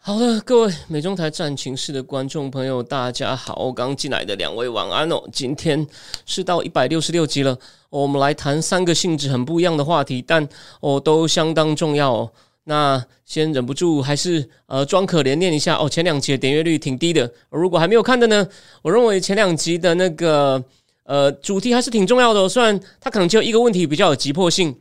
好的，各位美中台战情室的观众朋友，大家好！刚进来的两位晚安哦。今天是到一百六十六集了，我们来谈三个性质很不一样的话题，但哦都相当重要哦。那先忍不住还是呃装可怜念一下哦。前两集的点阅率挺低的，如果还没有看的呢，我认为前两集的那个呃主题还是挺重要的，虽然它可能只有一个问题比较有急迫性。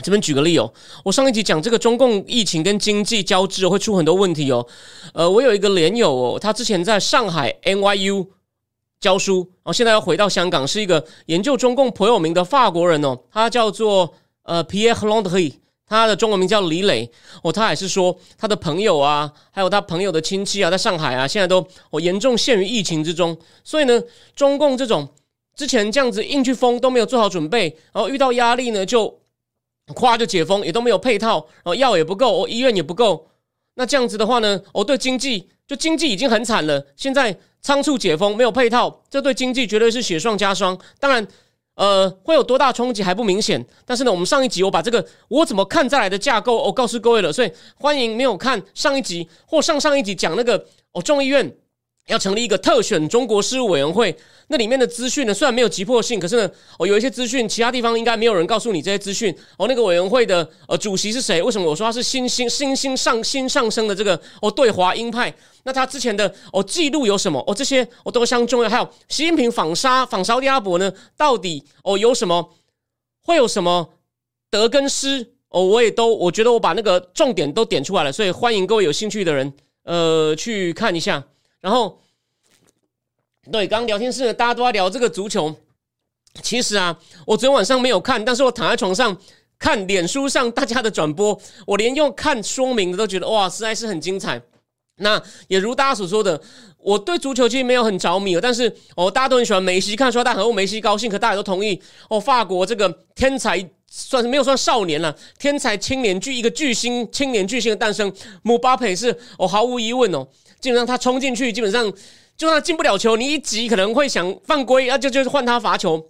这边举个例哦，我上一集讲这个中共疫情跟经济交织会出很多问题哦。呃，我有一个连友哦，他之前在上海 NYU 教书，然后现在要回到香港，是一个研究中共颇有名的法国人哦。他叫做呃 Pierre Landry，他的中文名叫李磊哦。他还是说他的朋友啊，还有他朋友的亲戚啊，在上海啊，现在都哦严重陷于疫情之中。所以呢，中共这种之前这样子硬去封都没有做好准备，然后遇到压力呢就。夸就解封也都没有配套，然后药也不够，哦医院也不够，那这样子的话呢，哦对经济就经济已经很惨了，现在仓促解封没有配套，这对经济绝对是雪上加霜。当然，呃会有多大冲击还不明显，但是呢，我们上一集我把这个我怎么看再来的架构哦告诉各位了，所以欢迎没有看上一集或上上一集讲那个哦众议院。要成立一个特选中国事务委员会，那里面的资讯呢，虽然没有急迫性，可是呢，哦，有一些资讯，其他地方应该没有人告诉你这些资讯。哦，那个委员会的呃主席是谁？为什么我说他是新新新新上新上升的这个哦对华鹰派？那他之前的哦记录有什么？哦，这些我都相当重要。还有习近平访沙访沙特阿伯呢，到底哦有什么？会有什么得跟失？哦，我也都我觉得我把那个重点都点出来了，所以欢迎各位有兴趣的人呃去看一下。然后，对，刚刚聊天室大家都在聊这个足球。其实啊，我昨天晚上没有看，但是我躺在床上看脸书上大家的转播，我连用看说明的都觉得哇，实在是很精彩。那也如大家所说的，我对足球其实没有很着迷，但是哦，大家都很喜欢梅西，看说大家很为梅西高兴，可大家都同意哦，法国这个天才算是没有算少年了，天才青年巨一个巨星青年巨星的诞生，姆巴佩是哦，毫无疑问哦。基本上他冲进去，基本上就算进不了球，你一急可能会想犯规，啊，就就是换他罚球。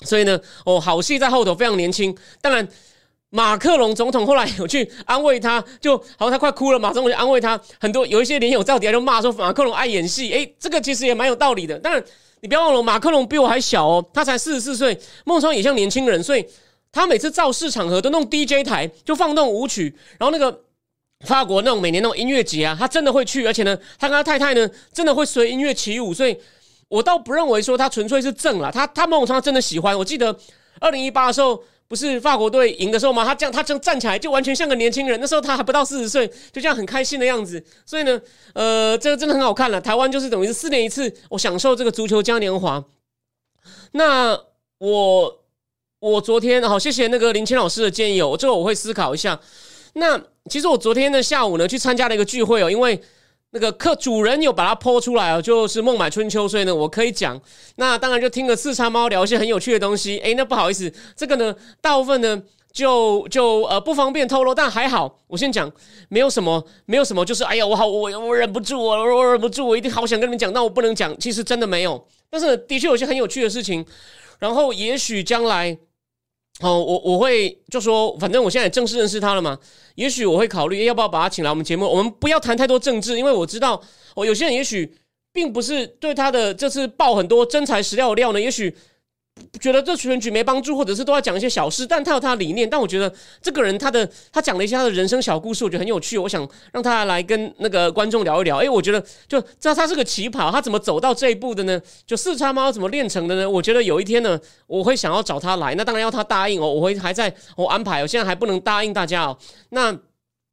所以呢，哦，好戏在后头，非常年轻。当然，马克龙总统后来有去安慰他，就好像他快哭了，马上我就安慰他。很多有一些连友在底下就骂说马克龙爱演戏，诶，这个其实也蛮有道理的。当然，你不要忘了，马克龙比我还小哦，他才四十四岁，孟川也像年轻人，所以他每次造势场合都弄 DJ 台，就放那种舞曲，然后那个。法国那种每年那种音乐节啊，他真的会去，而且呢，他跟他太太呢，真的会随音乐起舞，所以我倒不认为说他纯粹是正了，他他某种程度真的喜欢。我记得二零一八的时候，不是法国队赢的时候吗？他这样，他这样站起来就完全像个年轻人，那时候他还不到四十岁，就这样很开心的样子。所以呢，呃，这个真的很好看了。台湾就是等于是四年一次，我享受这个足球嘉年华。那我我昨天好，谢谢那个林青老师的建议哦，这个我会思考一下。那其实我昨天的下午呢，去参加了一个聚会哦，因为那个客主人有把它剖出来哦，就是孟买春秋，所以呢，我可以讲。那当然就听了四叉猫聊一些很有趣的东西。诶，那不好意思，这个呢，大部分呢就就呃不方便透露，但还好，我先讲，没有什么，没有什么，就是哎呀，我好，我我忍不住，我我忍不住，我一定好想跟你们讲，但我不能讲。其实真的没有，但是的确有些很有趣的事情。然后也许将来。好，我我会就说，反正我现在也正式认识他了嘛，也许我会考虑要不要把他请来我们节目。我们不要谈太多政治，因为我知道，哦，有些人也许并不是对他的这次爆很多真材实料的料呢，也许。觉得这选举没帮助，或者是都要讲一些小事，但他有他的理念。但我觉得这个人他的他讲了一些他的人生小故事，我觉得很有趣。我想让他来跟那个观众聊一聊。哎，我觉得就知道他是个起跑，他怎么走到这一步的呢？就四叉猫怎么练成的呢？我觉得有一天呢，我会想要找他来。那当然要他答应哦，我会还在我安排。我现在还不能答应大家哦。那。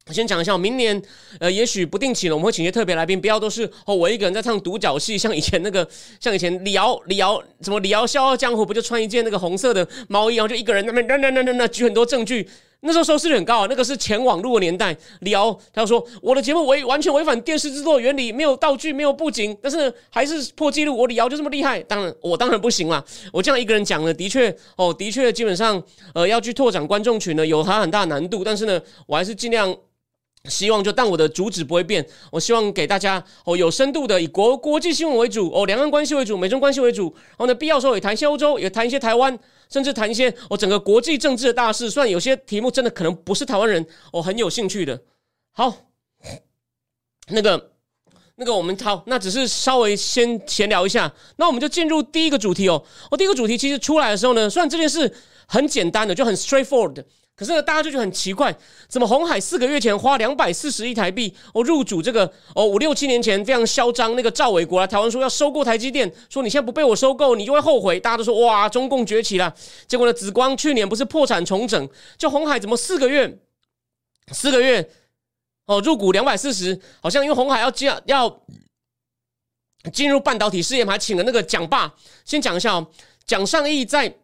我先讲一下，明年呃，也许不定期了，我们会请些特别来宾，不要都是哦，我一个人在唱独角戏，像以前那个，像以前李敖李敖什么李敖笑傲江湖，不就穿一件那个红色的毛衣，然后就一个人那边那那那那那举很多证据，那时候收视率很高啊，那个是前网络的年代。李敖他就说我的节目违完全违反电视制作原理，没有道具，没有布景，但是还是破纪录。我李敖就这么厉害，当然我当然不行啦。我这样一个人讲呢，的确哦，的确基本上呃要去拓展观众群呢，有它很大难度。但是呢，我还是尽量。希望就但我的主旨不会变，我希望给大家哦有深度的以国国际新闻为主哦两岸关系为主美中关系为主，然后呢必要时候也谈一些欧洲，也谈一些台湾，甚至谈一些哦整个国际政治的大事。虽然有些题目真的可能不是台湾人哦很有兴趣的。好，那个那个我们好，那只是稍微先闲聊一下，那我们就进入第一个主题哦。哦，第一个主题其实出来的时候呢，虽然这件事很简单的，就很 straightforward。可是呢，大家就觉得很奇怪，怎么红海四个月前花两百四十亿台币哦入主这个哦五六七年前非常嚣张那个赵伟国来台湾说要收购台积电，说你现在不被我收购，你就会后悔。大家都说哇，中共崛起了。结果呢，紫光去年不是破产重整，就红海怎么四个月四个月哦入股两百四十，好像因为红海要进要进入半导体事业，还请了那个蒋爸。先讲一下哦，蒋尚义在。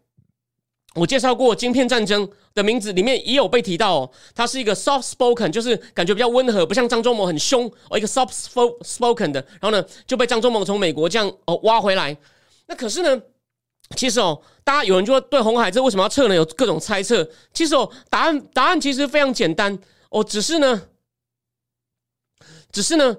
我介绍过《晶片战争》的名字里面也有被提到哦，他是一个 soft spoken，就是感觉比较温和，不像张忠谋很凶哦，一个 soft spoken 的，然后呢就被张忠谋从美国这样哦挖回来。那可是呢，其实哦，大家有人就对红海这为什么要撤呢？有各种猜测。其实哦，答案答案其实非常简单哦，只是呢，只是呢。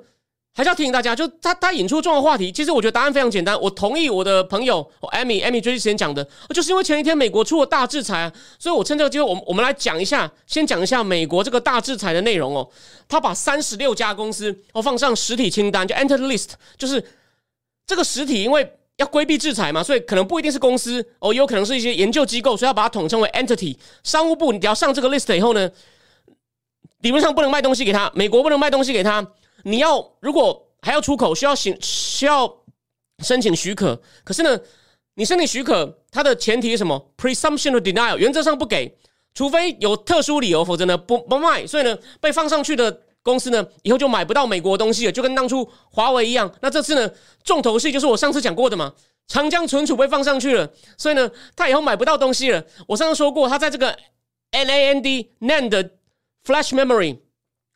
还是要提醒大家，就他他引出重要话题。其实我觉得答案非常简单。我同意我的朋友艾米艾米最之前讲的，就是因为前一天美国出了大制裁啊，所以我趁这个机会，我们我们来讲一下，先讲一下美国这个大制裁的内容哦。他把三十六家公司哦放上实体清单，就 Enter List，就是这个实体，因为要规避制裁嘛，所以可能不一定是公司哦，也有可能是一些研究机构，所以要把它统称为 Entity。商务部你要上这个 list 以后呢，理论上不能卖东西给他，美国不能卖东西给他。你要如果还要出口，需要请需要申请许可。可是呢，你申请许可，它的前提是什么？Presumption of denial，原则上不给，除非有特殊理由，否则呢不不卖。所以呢，被放上去的公司呢，以后就买不到美国东西了，就跟当初华为一样。那这次呢，重头戏就是我上次讲过的嘛，长江存储被放上去了，所以呢，他以后买不到东西了。我上次说过，他在这个 NAND NAND Flash Memory。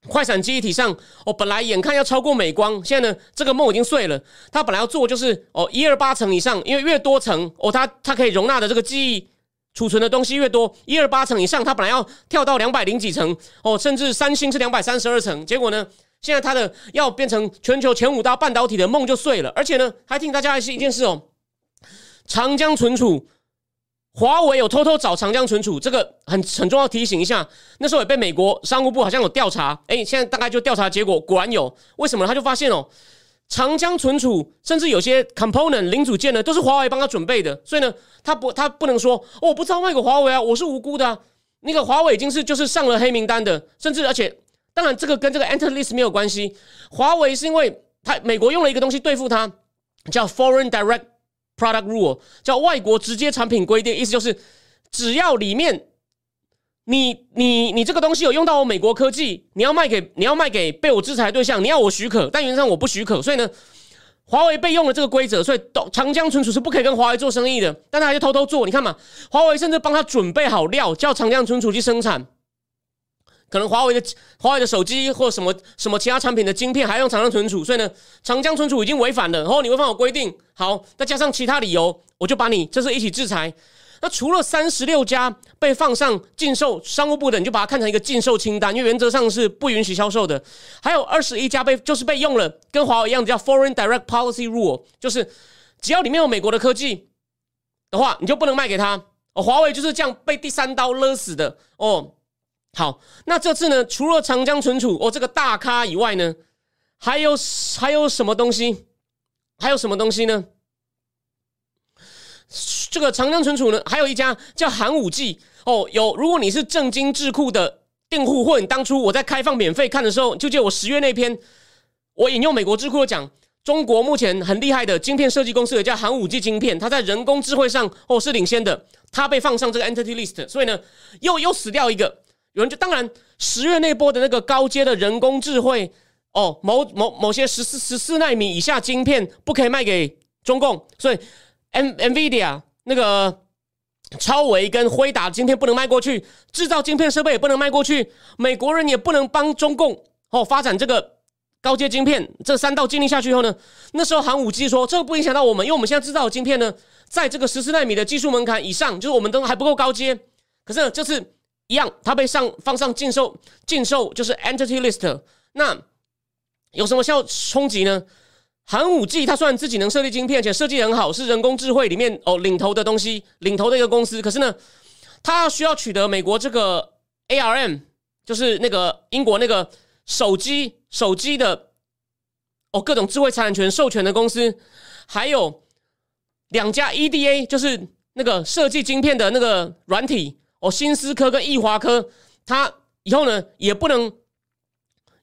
快闪记忆体上，哦，本来眼看要超过美光，现在呢，这个梦已经碎了。它本来要做就是哦，一二八层以上，因为越多层哦，它它可以容纳的这个记忆储存的东西越多，一二八层以上，它本来要跳到两百零几层哦，甚至三星是两百三十二层。结果呢，现在它的要变成全球前五大半导体的梦就碎了。而且呢，还提醒大家是一件事哦，长江存储。华为有偷偷找长江存储，这个很很重要，提醒一下。那时候也被美国商务部好像有调查，哎，现在大概就调查结果果然有。为什么？他就发现哦，长江存储甚至有些 component 零组件呢，都是华为帮他准备的。所以呢，他不他不能说我不知道卖给华为啊，我是无辜的啊。那个华为已经是就是上了黑名单的，甚至而且当然这个跟这个 enter list 没有关系。华为是因为他美国用了一个东西对付他，叫 foreign direct。Product rule 叫外国直接产品规定，意思就是只要里面你你你这个东西有用到我美国科技，你要卖给你要卖给被我制裁对象，你要我许可，但原则上我不许可。所以呢，华为被用了这个规则，所以长江存储是不可以跟华为做生意的，但他还是偷偷做。你看嘛，华为甚至帮他准备好料，叫长江存储去生产。可能华为的华为的手机或什么什么其他产品的晶片还用长江存储，所以呢，长江存储已经违反了。然后你违反我规定，好，再加上其他理由，我就把你这是一起制裁。那除了三十六家被放上禁售，商务部的你就把它看成一个禁售清单，因为原则上是不允许销售的。还有二十一家被就是被用了，跟华为一样的叫 Foreign Direct Policy Rule，就是只要里面有美国的科技的话，你就不能卖给他。哦，华为就是这样被第三刀勒死的哦。好，那这次呢？除了长江存储哦这个大咖以外呢，还有还有什么东西？还有什么东西呢？这个长江存储呢，还有一家叫寒武纪哦。有，如果你是正金智库的订户，或你当初我在开放免费看的时候，就借我十月那篇，我引用美国智库讲，中国目前很厉害的晶片设计公司，也叫寒武纪晶片，它在人工智慧上哦是领先的，它被放上这个 entity list，所以呢，又又死掉一个。有人就当然十月那波的那个高阶的人工智慧哦，某某某些十四十四纳米以下晶片不可以卖给中共，所以 M Nvidia 那个超维跟辉达晶片不能卖过去，制造晶片设备也不能卖过去，美国人也不能帮中共哦发展这个高阶晶片。这三道禁令下去以后呢，那时候寒武纪说这个不影响到我们，因为我们现在制造的晶片呢，在这个十四纳米的技术门槛以上，就是我们都还不够高阶。可是这次一样，它被上放上禁售，禁售就是 Entity List。那有什么效冲击呢？寒武纪，它虽然自己能设计晶片，且设计很好，是人工智慧里面哦领头的东西，领头的一个公司。可是呢，它需要取得美国这个 ARM，就是那个英国那个手机手机的哦各种智慧财产权授权的公司，还有两家 EDA，就是那个设计晶片的那个软体哦，新思科跟易华科，它以后呢也不能。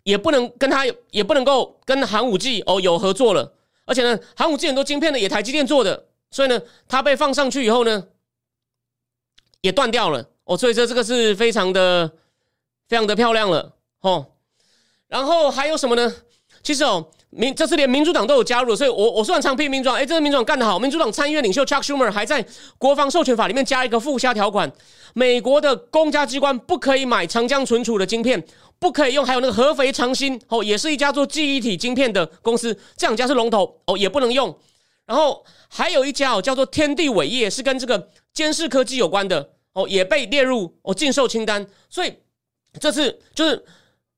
也不能跟他，也不能够跟寒武纪哦有合作了。而且呢，寒武纪很多晶片呢也台积电做的，所以呢，它被放上去以后呢，也断掉了哦。所以说这个是非常的、非常的漂亮了哦。然后还有什么呢？其实哦，民这次连民主党都有加入，所以我我虽然常批民主党，哎，这个民主党干得好。民主党参议院领袖 Chuck Schumer 还在国防授权法里面加一个附加条款，美国的公家机关不可以买长江存储的晶片。不可以用，还有那个合肥长兴哦，也是一家做记忆体晶片的公司，这两家是龙头哦，也不能用。然后还有一家哦，叫做天地伟业，是跟这个监视科技有关的哦，也被列入哦禁售清单。所以这次就是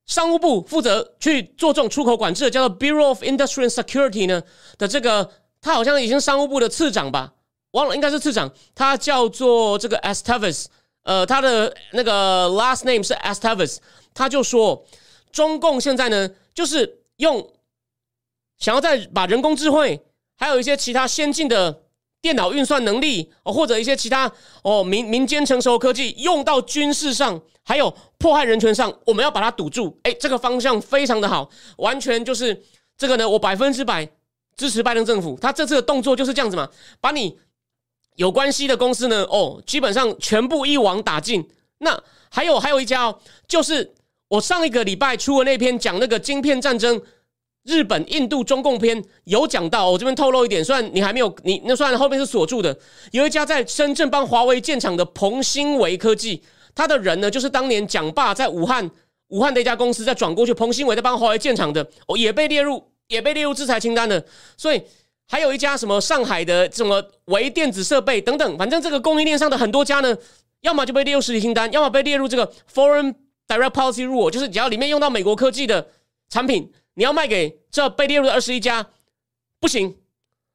商务部负责去做这种出口管制的，叫做 Bureau of Industry and Security 呢的这个，他好像已经商务部的次长吧，忘了应该是次长，他叫做这个 Esteves，呃，他的那个 last name 是 Esteves。他就说，中共现在呢，就是用想要再把人工智慧，还有一些其他先进的电脑运算能力哦，或者一些其他哦民民间成熟科技用到军事上，还有迫害人权上，我们要把它堵住。哎，这个方向非常的好，完全就是这个呢，我百分之百支持拜登政府。他这次的动作就是这样子嘛，把你有关系的公司呢，哦，基本上全部一网打尽。那还有还有一家哦，就是。我上一个礼拜出的那篇讲那个晶片战争，日本、印度、中共篇有讲到，我这边透露一点，虽然你还没有，你那虽然后面是锁住的，有一家在深圳帮华为建厂的鹏新维科技，他的人呢就是当年蒋爸在武汉武汉的一家公司在转过去，鹏新维在帮华为建厂的，哦也被列入也被列入制裁清单的，所以还有一家什么上海的什么微电子设备等等，反正这个供应链上的很多家呢，要么就被列入实体清单，要么被列入这个 foreign。Direct policy rule 就是只要里面用到美国科技的产品，你要卖给这被列入的二十一家不行。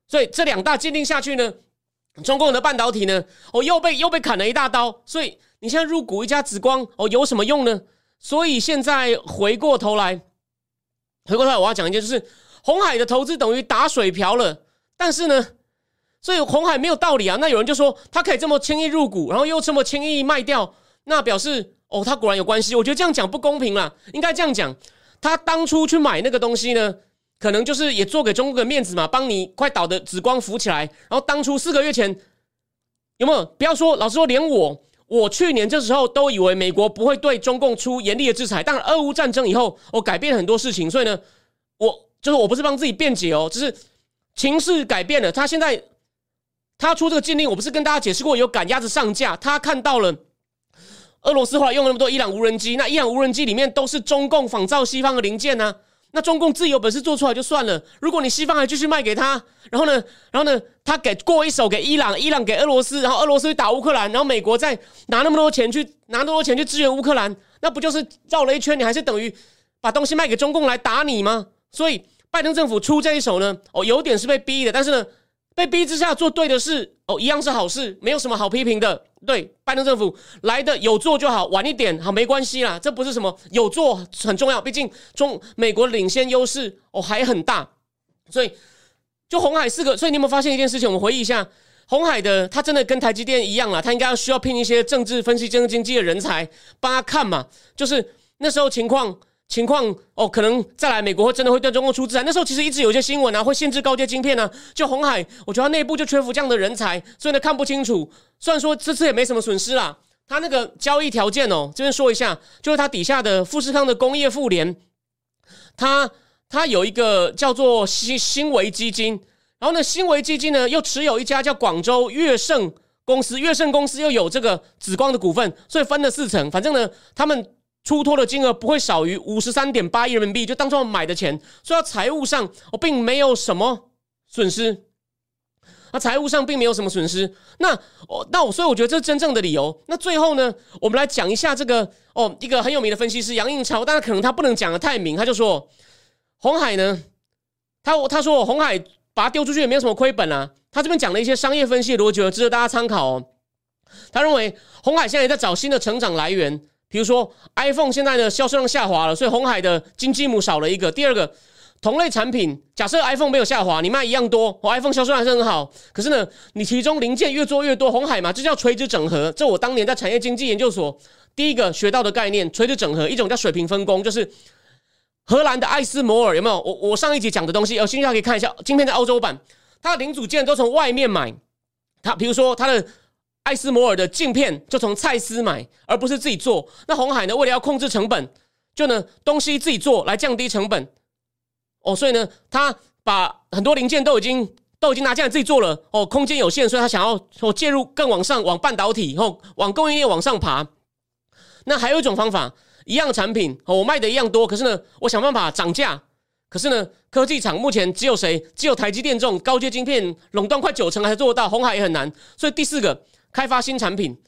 所以这两大禁令下去呢，中共的半导体呢，哦又被又被砍了一大刀。所以你现在入股一家紫光哦有什么用呢？所以现在回过头来，回过头来我要讲一件，就是红海的投资等于打水漂了。但是呢，所以红海没有道理啊。那有人就说他可以这么轻易入股，然后又这么轻易卖掉，那表示。哦，他果然有关系。我觉得这样讲不公平啦，应该这样讲。他当初去买那个东西呢，可能就是也做给中国的面子嘛，帮你快倒的紫光扶起来。然后当初四个月前有没有？不要说，老实说，连我，我去年这时候都以为美国不会对中共出严厉的制裁。但俄乌战争以后，我改变很多事情，所以呢，我就是我不是帮自己辩解哦，只是情势改变了。他现在他出这个禁令，我不是跟大家解释过有赶鸭子上架，他看到了。俄罗斯后来用那么多伊朗无人机，那伊朗无人机里面都是中共仿造西方的零件呢？那中共自己有本事做出来就算了，如果你西方还继续卖给他，然后呢，然后呢，他给过一手给伊朗，伊朗给俄罗斯，然后俄罗斯打乌克兰，然后美国再拿那么多钱去拿那么多钱去支援乌克兰，那不就是绕了一圈？你还是等于把东西卖给中共来打你吗？所以拜登政府出这一手呢，哦，有点是被逼的，但是呢。被逼之下做对的事哦，一样是好事，没有什么好批评的。对，拜登政府来的有做就好，晚一点好没关系啦，这不是什么有做很重要，毕竟中美国领先优势哦还很大，所以就红海四个。所以你有没有发现一件事情？我们回忆一下，红海的他真的跟台积电一样了，他应该要需要聘一些政治分析、政治经济的人才帮他看嘛，就是那时候情况。情况哦，可能再来美国会真的会对中共出制裁。那时候其实一直有一些新闻啊，会限制高阶晶片呢。就红海，我觉得内部就缺乏这样的人才，所以呢看不清楚。虽然说这次也没什么损失啦，他那个交易条件哦，这边说一下，就是他底下的富士康的工业妇联，他他有一个叫做新新维基金，然后呢新维基金呢又持有一家叫广州粤盛。公司粤盛公司又有这个紫光的股份，所以分了四成。反正呢，他们出脱的金额不会少于五十三点八亿人民币，就当做买的钱，所以财务上我并没有什么损失。那财务上并没有什么损失。那哦，那我所以我觉得这是真正的理由。那最后呢，我们来讲一下这个哦，一个很有名的分析师杨应超，但是可能他不能讲的太明，他就说红海呢，他他说红海把它丢出去也没有什么亏本啊。他这边讲了一些商业分析逻辑，值得大家参考哦。他认为红海现在也在找新的成长来源，比如说 iPhone 现在的销售量下滑了，所以红海的金鸡母少了一个。第二个。同类产品，假设 iPhone 没有下滑，你卖一样多，我 iPhone 销售还是很好。可是呢，你其中零件越做越多，红海嘛，这叫垂直整合。这我当年在产业经济研究所第一个学到的概念，垂直整合。一种叫水平分工，就是荷兰的艾斯摩尔有没有？我我上一集讲的东西，有兴趣可以看一下。今天在欧洲版，它的零组件都从外面买。它比如说，它的艾斯摩尔的镜片就从蔡司买，而不是自己做。那红海呢，为了要控制成本，就呢东西自己做来降低成本。哦，所以呢，他把很多零件都已经都已经拿进来自己做了。哦，空间有限，所以他想要哦介入更往上，往半导体，后往供应链往上爬。那还有一种方法，一样产品，我卖的一样多，可是呢，我想办法涨价。可是呢，科技厂目前只有谁？只有台积电这种高阶晶片垄断快九成，还做得到。红海也很难。所以第四个，开发新产品。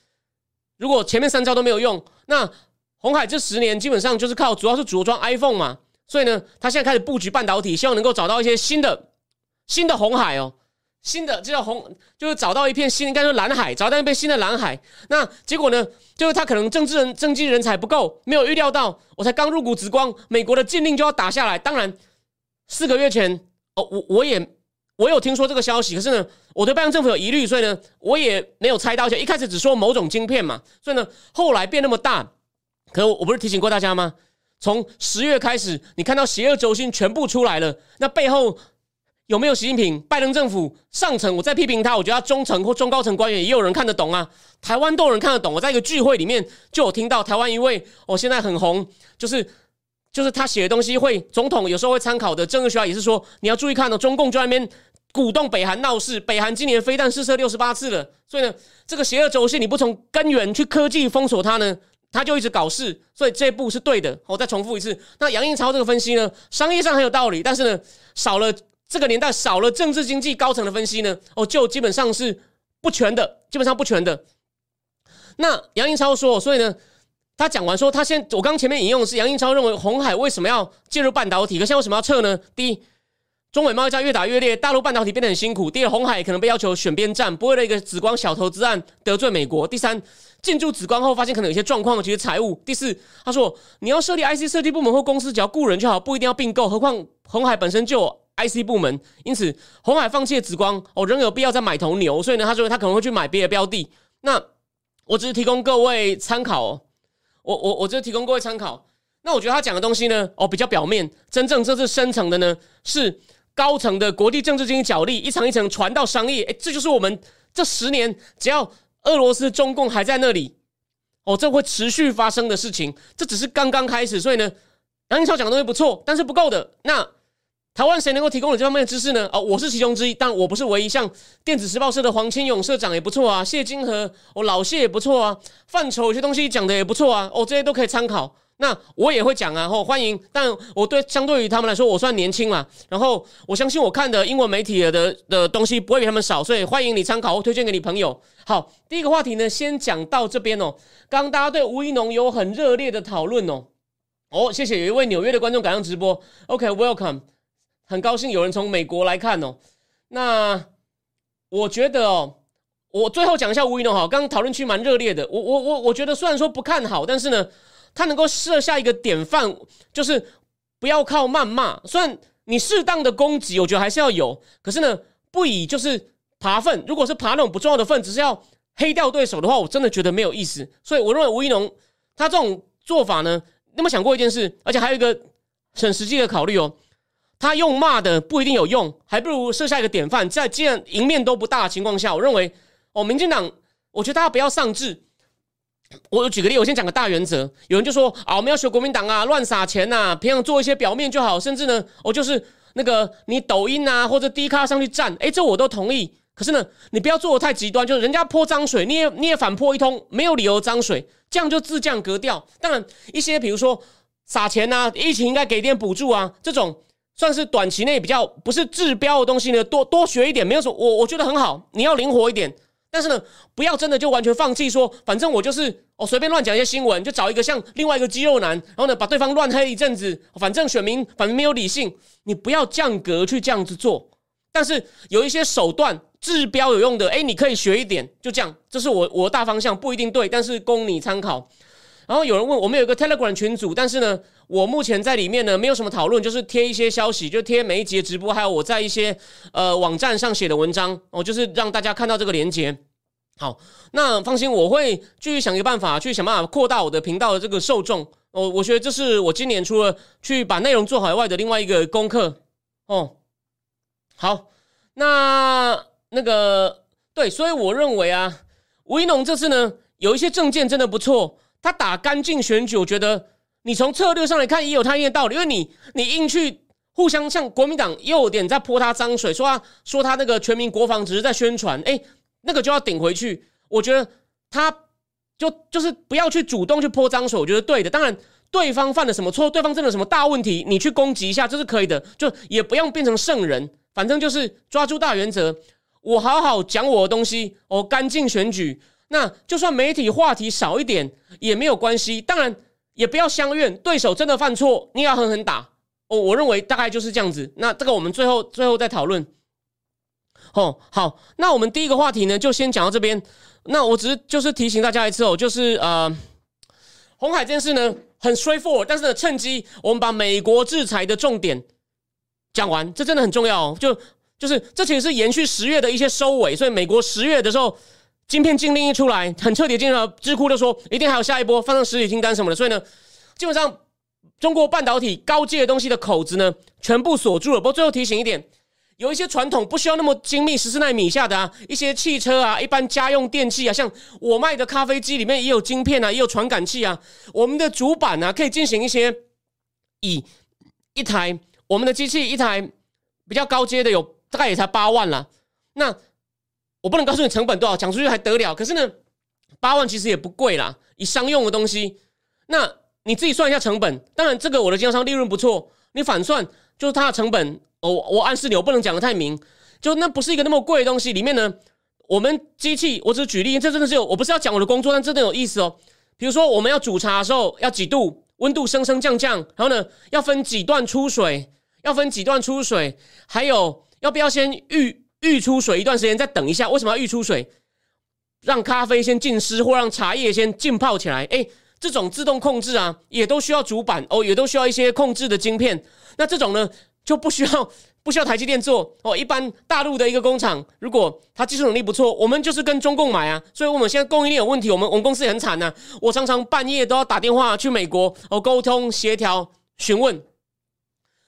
如果前面三招都没有用，那红海这十年基本上就是靠，主要是组装 iPhone 嘛。所以呢，他现在开始布局半导体，希望能够找到一些新的新的红海哦，新的这叫红，就是找到一片新，应该说蓝海，找到一片新的蓝海。那结果呢，就是他可能政治人、政绩人才不够，没有预料到，我才刚入股紫光，美国的禁令就要打下来。当然，四个月前哦，我我也我有听说这个消息，可是呢，我对拜登政府有疑虑，所以呢，我也没有猜到，且一开始只说某种晶片嘛，所以呢，后来变那么大，可我不是提醒过大家吗？从十月开始，你看到邪恶轴心全部出来了，那背后有没有习近平、拜登政府上层？我在批评他，我觉得他中层或中高层官员也有人看得懂啊。台湾都有人看得懂。我在一个聚会里面就有听到台湾一位，我现在很红，就是就是他写的东西会总统有时候会参考的政治学家也是说，你要注意看哦，中共就在那边鼓动北韩闹事，北韩今年飞弹试射六十八次了，所以呢，这个邪恶轴心你不从根源去科技封锁它呢？他就一直搞事，所以这一步是对的。我再重复一次，那杨应超这个分析呢，商业上很有道理，但是呢，少了这个年代少了政治经济高层的分析呢，哦，就基本上是不全的，基本上不全的。那杨应超说，所以呢，他讲完说，他先我刚前面引用的是杨应超认为红海为什么要介入半导体，可现在为什么要撤呢？第一，中美贸易战越打越烈，大陆半导体变得很辛苦；第二，红海可能被要求选边站，不为了一个紫光小投资案得罪美国；第三。进驻紫光后，发现可能有些状况，其实财务。第四，他说你要设立 IC 设计部门或公司，只要雇人就好，不一定要并购。何况红海本身就有 IC 部门，因此红海放弃紫光，哦，仍有必要再买头牛。所以呢，他说他可能会去买别的标的。那我只是提供各位参考，哦我我我只是提供各位参考。那我觉得他讲的东西呢，哦，比较表面，真正这是深层的呢，是高层的国际政治经济角力，一层一层传到商业。哎，这就是我们这十年只要。俄罗斯、中共还在那里，哦，这会持续发生的事情，这只是刚刚开始。所以呢，杨英超讲的东西不错，但是不够的。那台湾谁能够提供你这方面的知识呢？哦，我是其中之一，但我不是唯一。像电子时报社的黄清勇社长也不错啊，谢金河，哦，老谢也不错啊，范畴有些东西讲的也不错啊，哦，这些都可以参考。那我也会讲啊，后欢迎。但我对相对于他们来说，我算年轻嘛。然后我相信我看的英文媒体的的东西不会比他们少，所以欢迎你参考或推荐给你朋友。好，第一个话题呢，先讲到这边哦。刚刚大家对吴一农有很热烈的讨论哦。哦，谢谢有一位纽约的观众赶上直播。OK，Welcome，很高兴有人从美国来看哦。那我觉得哦，我最后讲一下吴一农哈。刚刚讨论区蛮热烈的。我我我我觉得虽然说不看好，但是呢。他能够设下一个典范，就是不要靠谩骂。虽然你适当的攻击，我觉得还是要有。可是呢，不以就是爬粪。如果是爬那种不重要的粪，只是要黑掉对手的话，我真的觉得没有意思。所以我认为吴一农他这种做法呢，那么想过一件事？而且还有一个很实际的考虑哦，他用骂的不一定有用，还不如设下一个典范。在既然赢面都不大的情况下，我认为哦，民进党，我觉得大家不要丧志。我举个例，我先讲个大原则。有人就说啊，我们要学国民党啊，乱撒钱呐，平常做一些表面就好，甚至呢，我就是那个你抖音啊或者低咖上去站，哎，这我都同意。可是呢，你不要做的太极端，就是人家泼脏水，你也你也反泼一通，没有理由脏水，这样就自降格调。当然，一些比如说撒钱啊，疫情应该给点补助啊，这种算是短期内比较不是治标的东西呢，多多学一点，没有什么，我我觉得很好。你要灵活一点，但是呢，不要真的就完全放弃，说反正我就是哦随便乱讲一些新闻，就找一个像另外一个肌肉男，然后呢把对方乱黑一阵子，反正选民反正没有理性，你不要降格去这样子做。但是有一些手段治标有用的，哎，你可以学一点，就这样。这是我我大方向不一定对，但是供你参考。然后有人问我们有个 Telegram 群组，但是呢，我目前在里面呢没有什么讨论，就是贴一些消息，就贴每一节直播，还有我在一些呃网站上写的文章，哦，就是让大家看到这个连接。好，那放心，我会继续想一个办法，去想办法扩大我的频道的这个受众。哦，我觉得这是我今年除了去把内容做好以外的另外一个功课。哦。好，那那个对，所以我认为啊，吴一农这次呢有一些证件真的不错，他打干净选举，我觉得你从策略上来看也有他一定的道理，因为你你硬去互相像国民党又有点在泼他脏水，说他说他那个全民国防只是在宣传，哎，那个就要顶回去。我觉得他就就是不要去主动去泼脏水，我觉得对的。当然，对方犯了什么错，对方真的什么大问题，你去攻击一下这是可以的，就也不用变成圣人。反正就是抓住大原则，我好好讲我的东西，我干净选举。那就算媒体话题少一点也没有关系，当然也不要相怨。对手真的犯错，你也要狠狠打。哦，我认为大概就是这样子。那这个我们最后最后再讨论。哦，好，那我们第一个话题呢，就先讲到这边。那我只是就是提醒大家一次哦，就是呃，红海这件事呢很 straightforward，但是呢，趁机我们把美国制裁的重点。讲完，这真的很重要。就就是这其实是延续十月的一些收尾，所以美国十月的时候，晶片禁令一出来，很彻底进入智库就说一定还有下一波，放上实体清单什么的。所以呢，基本上中国半导体高阶的东西的口子呢，全部锁住了。不过最后提醒一点，有一些传统不需要那么精密十四纳米以下的啊，一些汽车啊，一般家用电器啊，像我卖的咖啡机里面也有晶片啊，也有传感器啊，我们的主板呢可以进行一些以一台。我们的机器一台比较高阶的有大概也才八万了，那我不能告诉你成本多少，讲出去还得了？可是呢，八万其实也不贵啦，以商用的东西，那你自己算一下成本。当然，这个我的经销商利润不错，你反算就是它的成本。我我暗示你，我不能讲的太明，就那不是一个那么贵的东西。里面呢，我们机器，我只是举例，这真的是有，我不是要讲我的工作，但真的有意思哦。比如说，我们要煮茶的时候要几度，温度升升降降，然后呢，要分几段出水。要分几段出水，还有要不要先预预出水一段时间再等一下？为什么要预出水？让咖啡先浸湿，或让茶叶先浸泡起来？哎，这种自动控制啊，也都需要主板哦，也都需要一些控制的晶片。那这种呢，就不需要不需要台积电做哦。一般大陆的一个工厂，如果它技术能力不错，我们就是跟中共买啊。所以我们现在供应链有问题，我们我们公司也很惨呐。我常常半夜都要打电话去美国哦，沟通协调询问。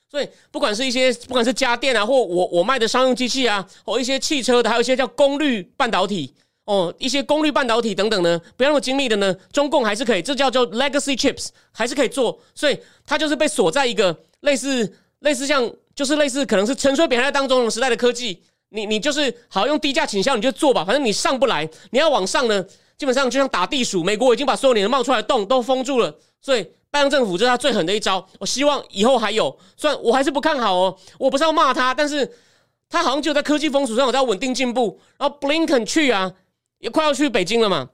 所以，不管是一些不管是家电啊，或我我卖的商用机器啊，或一些汽车的，还有一些叫功率半导体哦，一些功率半导体等等呢，不要那么精密的呢，中共还是可以，这叫做 legacy chips，还是可以做。所以它就是被锁在一个类似类似像，就是类似可能是沉睡扁在当中时代的科技。你你就是好用低价倾销，你就做吧，反正你上不来，你要往上呢，基本上就像打地鼠。美国已经把所有你能冒出来的洞都封住了，所以。拜登政府这是他最狠的一招，我希望以后还有。虽然我还是不看好哦，我不是要骂他，但是他好像就在科技风俗上有在稳定进步。然后布林肯去啊，也快要去北京了嘛。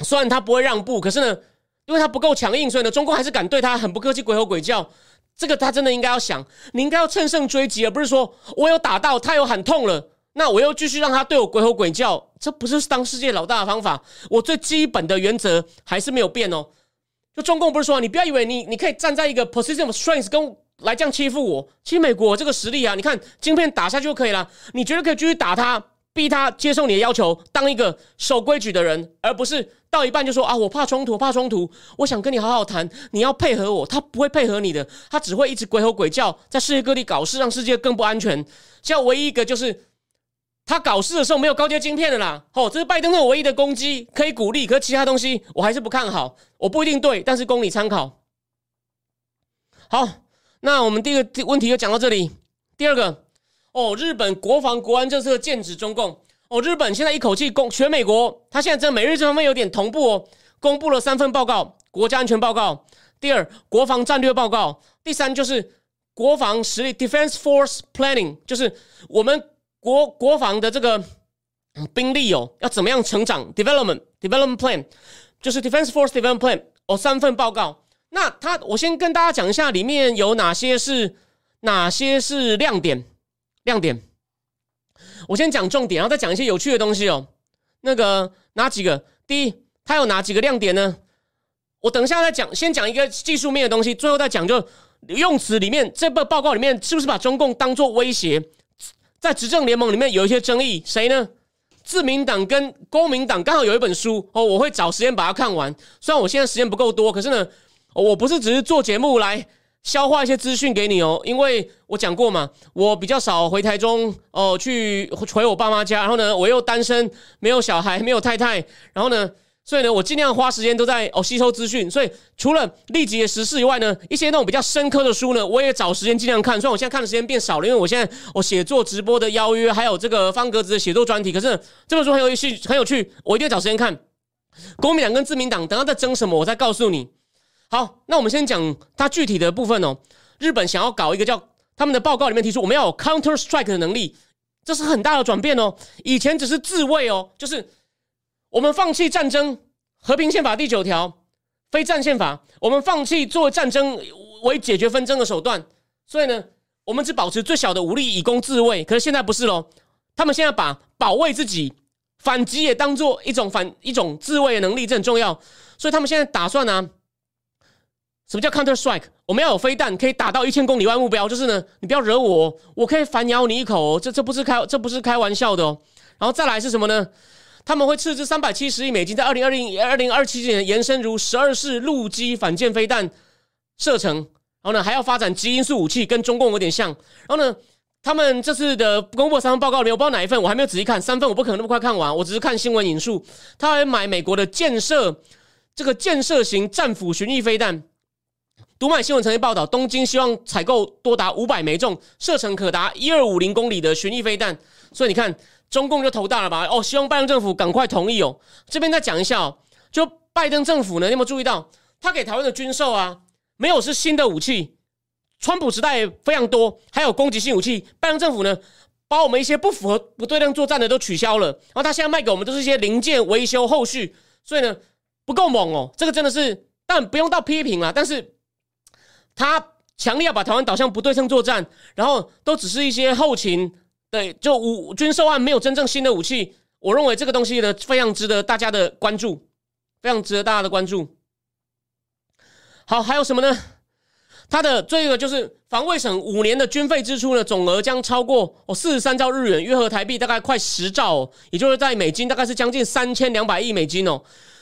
虽然他不会让步，可是呢，因为他不够强硬，所以呢，中共还是敢对他很不客气，鬼吼鬼叫。这个他真的应该要想，你应该要乘胜追击，而不是说我有打到，他有喊痛了，那我又继续让他对我鬼吼鬼叫，这不是当世界老大的方法。我最基本的原则还是没有变哦。中共不是说，你不要以为你你可以站在一个 position of strength 跟来这样欺负我。其实美国这个实力啊，你看晶片打下去就可以了。你觉得可以继续打他，逼他接受你的要求，当一个守规矩的人，而不是到一半就说啊，我怕冲突，怕冲突，我想跟你好好谈，你要配合我。他不会配合你的，他只会一直鬼吼鬼叫，在世界各地搞事，让世界更不安全。现在唯一一个就是。他搞事的时候没有高阶晶片的啦，哦，这是拜登的唯一的攻击，可以鼓励，可是其他东西我还是不看好，我不一定对，但是供你参考。好，那我们第一个问题就讲到这里。第二个，哦，日本国防国安政策剑指中共，哦，日本现在一口气公全美国，他现在在美日这方面有点同步哦，公布了三份报告：国家安全报告，第二国防战略报告，第三就是国防实力 （Defense Force Planning），就是我们国国防的这个兵力哦，要怎么样成长 （Development Development Plan），就是 Defense Force Development Plan 哦，三份报告。那他，我先跟大家讲一下里面有哪些是哪些是亮点，亮点。我先讲重点，然后再讲一些有趣的东西哦。那个哪几个？第一，它有哪几个亮点呢？我等一下再讲，先讲一个技术面的东西，最后再讲就用词里面这份报告里面是不是把中共当做威胁？在执政联盟里面有一些争议，谁呢？自民党跟公民党刚好有一本书哦，我会找时间把它看完。虽然我现在时间不够多，可是呢，我不是只是做节目来。消化一些资讯给你哦，因为我讲过嘛，我比较少回台中哦，去回我爸妈家，然后呢，我又单身，没有小孩，没有太太，然后呢，所以呢，我尽量花时间都在哦吸收资讯。所以除了立即的时事以外呢，一些那种比较深刻的书呢，我也找时间尽量看。虽然我现在看的时间变少了，因为我现在我写作直播的邀约，还有这个方格子的写作专题，可是这本书很有趣，很有趣，我一定要找时间看。国民党跟自民党等下在争什么，我再告诉你。好，那我们先讲它具体的部分哦。日本想要搞一个叫他们的报告里面提出，我们要有 counter strike 的能力，这是很大的转变哦。以前只是自卫哦，就是我们放弃战争，和平宪法第九条，非战宪法，我们放弃做战争为解决纷争的手段，所以呢，我们只保持最小的武力以供自卫。可是现在不是喽，他们现在把保卫自己、反击也当做一种反一种自卫的能力，这很重要。所以他们现在打算呢。什么叫 counter strike？我们要有飞弹可以打到一千公里外目标，就是呢，你不要惹我，我可以反咬你一口，这这不是开这不是开玩笑的哦。然后再来是什么呢？他们会斥资三百七十亿美金，在二零二零二零二七年延伸如十二式陆基反舰飞弹射程，然后呢还要发展基因素武器，跟中共有点像。然后呢，他们这次的公布三份报告里，我不知道哪一份，我还没有仔细看，三份我不可能那么快看完，我只是看新闻引述。他还买美国的建设这个建设型战斧巡弋飞弹。读卖新闻曾经报道，东京希望采购多达五百枚重、射程可达一二五零公里的巡弋飞弹。所以你看，中共就头大了吧？哦，希望拜登政府赶快同意哦。这边再讲一下哦，就拜登政府呢，你有没有注意到，他给台湾的军售啊，没有是新的武器，川普时代非常多，还有攻击性武器。拜登政府呢，把我们一些不符合不对称作战的都取消了，然后他现在卖给我们都是一些零件维修后续，所以呢，不够猛哦。这个真的是，但不用到批评了，但是。他强烈要把台湾导向不对称作战，然后都只是一些后勤，对，就武军售案没有真正新的武器。我认为这个东西呢，非常值得大家的关注，非常值得大家的关注。好，还有什么呢？它的这个就是防卫省五年的军费支出呢，总额将超过哦四十三兆日元，约合台币大概快十兆，也就是在美金大概是将近三千两百亿美金哦。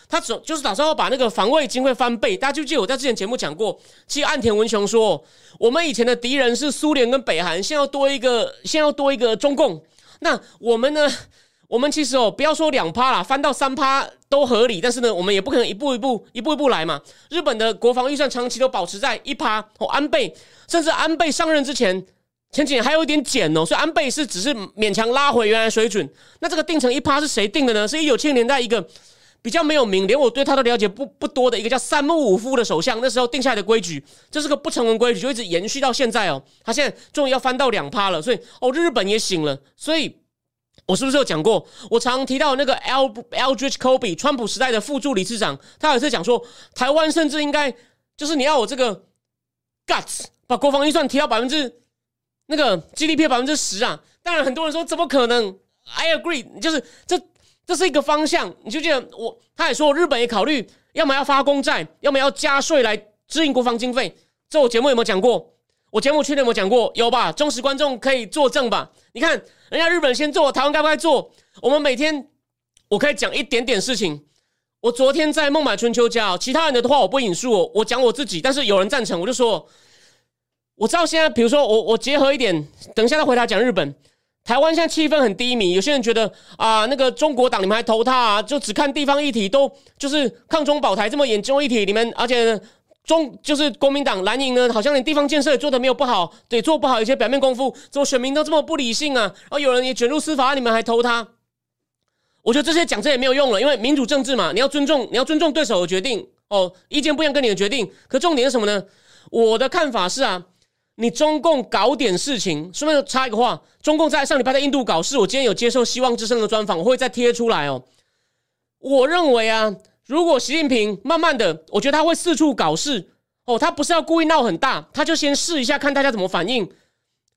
他总就是打算要把那个防卫经费翻倍，大家就记得我在之前节目讲过？其实岸田文雄说，我们以前的敌人是苏联跟北韩，现在要多一个，现在要多一个中共。那我们呢？我们其实哦，不要说两趴啦，翻到三趴都合理。但是呢，我们也不可能一步一步、一步一步来嘛。日本的国防预算长期都保持在一趴哦，安倍甚至安倍上任之前，前几年还有一点减哦，所以安倍是只是勉强拉回原来水准。那这个定成一趴是谁定的呢？是一九七零年代一个。比较没有名，连我对他的了解不不多的一个叫三木武夫的首相，那时候定下来的规矩，这是个不成文规矩，就一直延续到现在哦。他现在终于要翻到两趴了，所以哦，日本也醒了。所以，我是不是有讲过？我常提到那个 L Eldridge Kobe，川普时代的副助理市长，他有次讲说，台湾甚至应该就是你要我这个 guts，把国防预算提到百分之那个 GDP 百分之十啊。当然，很多人说怎么可能？I agree，就是这。这是一个方向，你就记得我，他也说日本也考虑，要么要发公债，要么要加税来支应国防经费。这我节目有没有讲过？我节目去年有没有讲过？有吧？忠实观众可以作证吧？你看，人家日本先做，台湾该不该做？我们每天我可以讲一点点事情。我昨天在孟买春秋家，其他人的话我不引述，我讲我自己。但是有人赞成，我就说，我知道现在，比如说我我结合一点，等一下再回答讲日本。台湾现在气氛很低迷，有些人觉得啊，那个中国党你们还投他啊，就只看地方议题，都就是抗中保台这么严重议题，你们而且中就是国民党蓝营呢，好像连地方建设也做的没有不好，对，做不好一些表面功夫，怎么选民都这么不理性啊？然后有人也卷入司法，你们还投他？我觉得这些讲这也没有用了，因为民主政治嘛，你要尊重，你要尊重对手的决定哦，意见不一样跟你的决定。可重点是什么呢？我的看法是啊，你中共搞点事情，顺便插一个话，中共在上礼拜在印度搞事，我今天有接受希望之声的专访，我会再贴出来哦。我认为啊，如果习近平慢慢的，我觉得他会四处搞事哦，他不是要故意闹很大，他就先试一下看大家怎么反应，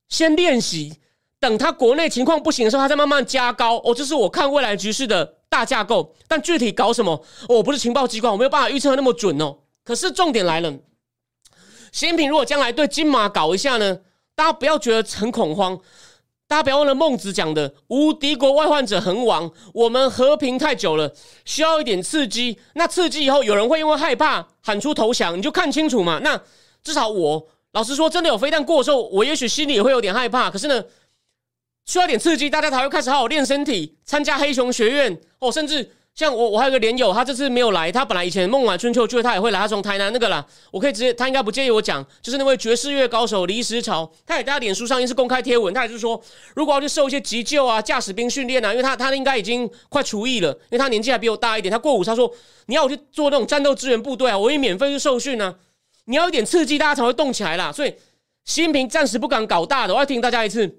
先练习。等他国内情况不行的时候，他再慢慢加高哦。这是我看未来局势的大架构，但具体搞什么，我不是情报机关，我没有办法预测那么准哦。可是重点来了，习近平如果将来对金马搞一下呢，大家不要觉得很恐慌，大家不要忘了孟子讲的“无敌国外患者恒亡”。我们和平太久了，需要一点刺激。那刺激以后，有人会因为害怕喊出投降，你就看清楚嘛。那至少我老实说，真的有飞弹过的时候，我也许心里也会有点害怕。可是呢？需要点刺激，大家才会开始好好练身体，参加黑熊学院哦。甚至像我，我还有个连友，他这次没有来。他本来以前梦晚春秋，觉得他也会来。他从台南那个啦，我可以直接，他应该不介意我讲，就是那位爵士乐高手黎石潮，他也在脸书上也是公开贴文，他也是说，如果要去受一些急救啊、驾驶兵训练啊，因为他他应该已经快除役了，因为他年纪还比我大一点，他过五，他说你要我去做那种战斗支援部队啊，我也免费去受训啊。你要一点刺激，大家才会动起来啦。所以习近平暂时不敢搞大的，我要提醒大家一次。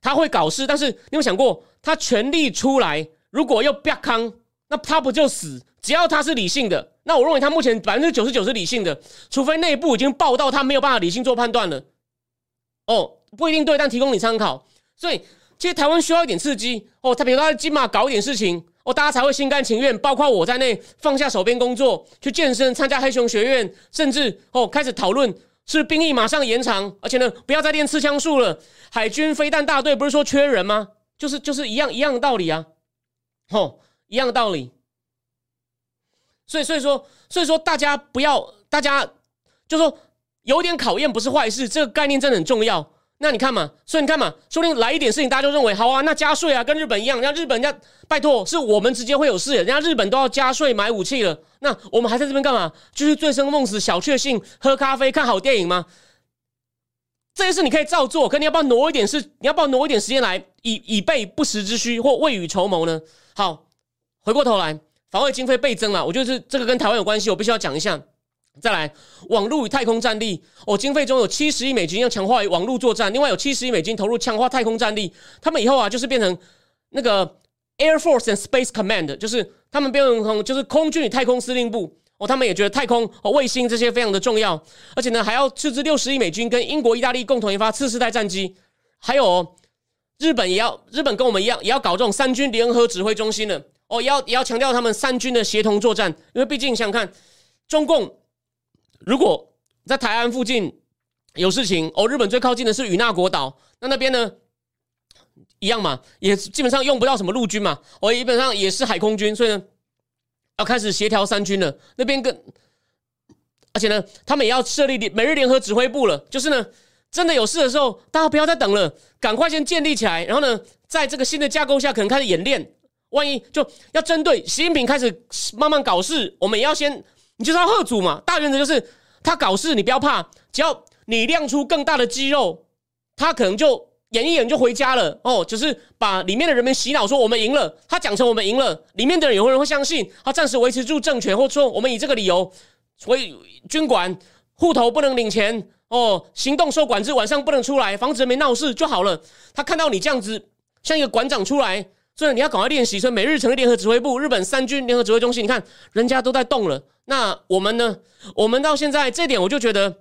他会搞事，但是你有想过，他全力出来，如果又啪康，那他不就死？只要他是理性的，那我认为他目前百分之九十九是理性的，除非内部已经爆到他没有办法理性做判断了。哦，不一定对，但提供你参考。所以，其实台湾需要一点刺激哦。他比如说，他金马搞一点事情哦，大家才会心甘情愿，包括我在内，放下手边工作去健身、参加黑熊学院，甚至哦开始讨论。是兵役马上延长，而且呢，不要再练刺枪术了。海军飞弹大队不是说缺人吗？就是就是一样一样的道理啊，吼，一样的道理。所以所以说所以说大家不要，大家就说有点考验不是坏事，这个概念真的很重要。那你看嘛，所以你看嘛，说不定来一点事情，大家就认为好啊，那加税啊，跟日本一样，人家日本人家拜托，是我们直接会有事，人家日本都要加税买武器了，那我们还在这边干嘛？就是醉生梦死、小确幸、喝咖啡、看好电影吗？这些事你可以照做，可你要不要挪一点事？你要不要挪一点时间来以以备不时之需或未雨绸缪呢？好，回过头来，防卫经费倍增了，我就是这个跟台湾有关系，我必须要讲一下。再来，网络与太空战力哦，经费中有七十亿美金要强化于网络作战，另外有七十亿美金投入强化太空战力。他们以后啊，就是变成那个 Air Force and Space Command，就是他们变成就是空军与太空司令部哦。他们也觉得太空哦、卫星这些非常的重要，而且呢，还要斥资六十亿美金跟英国、意大利共同研发次世代战机，还有日本也要，日本跟我们一样，也要搞这种三军联合指挥中心的哦，也要也要强调他们三军的协同作战，因为毕竟想想看，中共。如果在台湾附近有事情哦，日本最靠近的是与那国岛，那那边呢一样嘛，也基本上用不到什么陆军嘛，哦，基本上也是海空军，所以呢要开始协调三军了。那边跟而且呢，他们也要设立每日联合指挥部了，就是呢，真的有事的时候，大家不要再等了，赶快先建立起来，然后呢，在这个新的架构下，可能开始演练。万一就要针对习近平开始慢慢搞事，我们也要先。你就是要贺主嘛，大原则就是他搞事，你不要怕，只要你亮出更大的肌肉，他可能就演一演就回家了哦。只是把里面的人们洗脑说我们赢了，他讲成我们赢了，里面的人有人会相信，他暂时维持住政权，或说我们以这个理由，所以军管户头不能领钱哦，行动受管制，晚上不能出来，防止人民闹事就好了。他看到你这样子，像一个馆长出来。所以你要赶快练习。所以每日成立联合指挥部，日本三军联合指挥中心，你看人家都在动了。那我们呢？我们到现在这点，我就觉得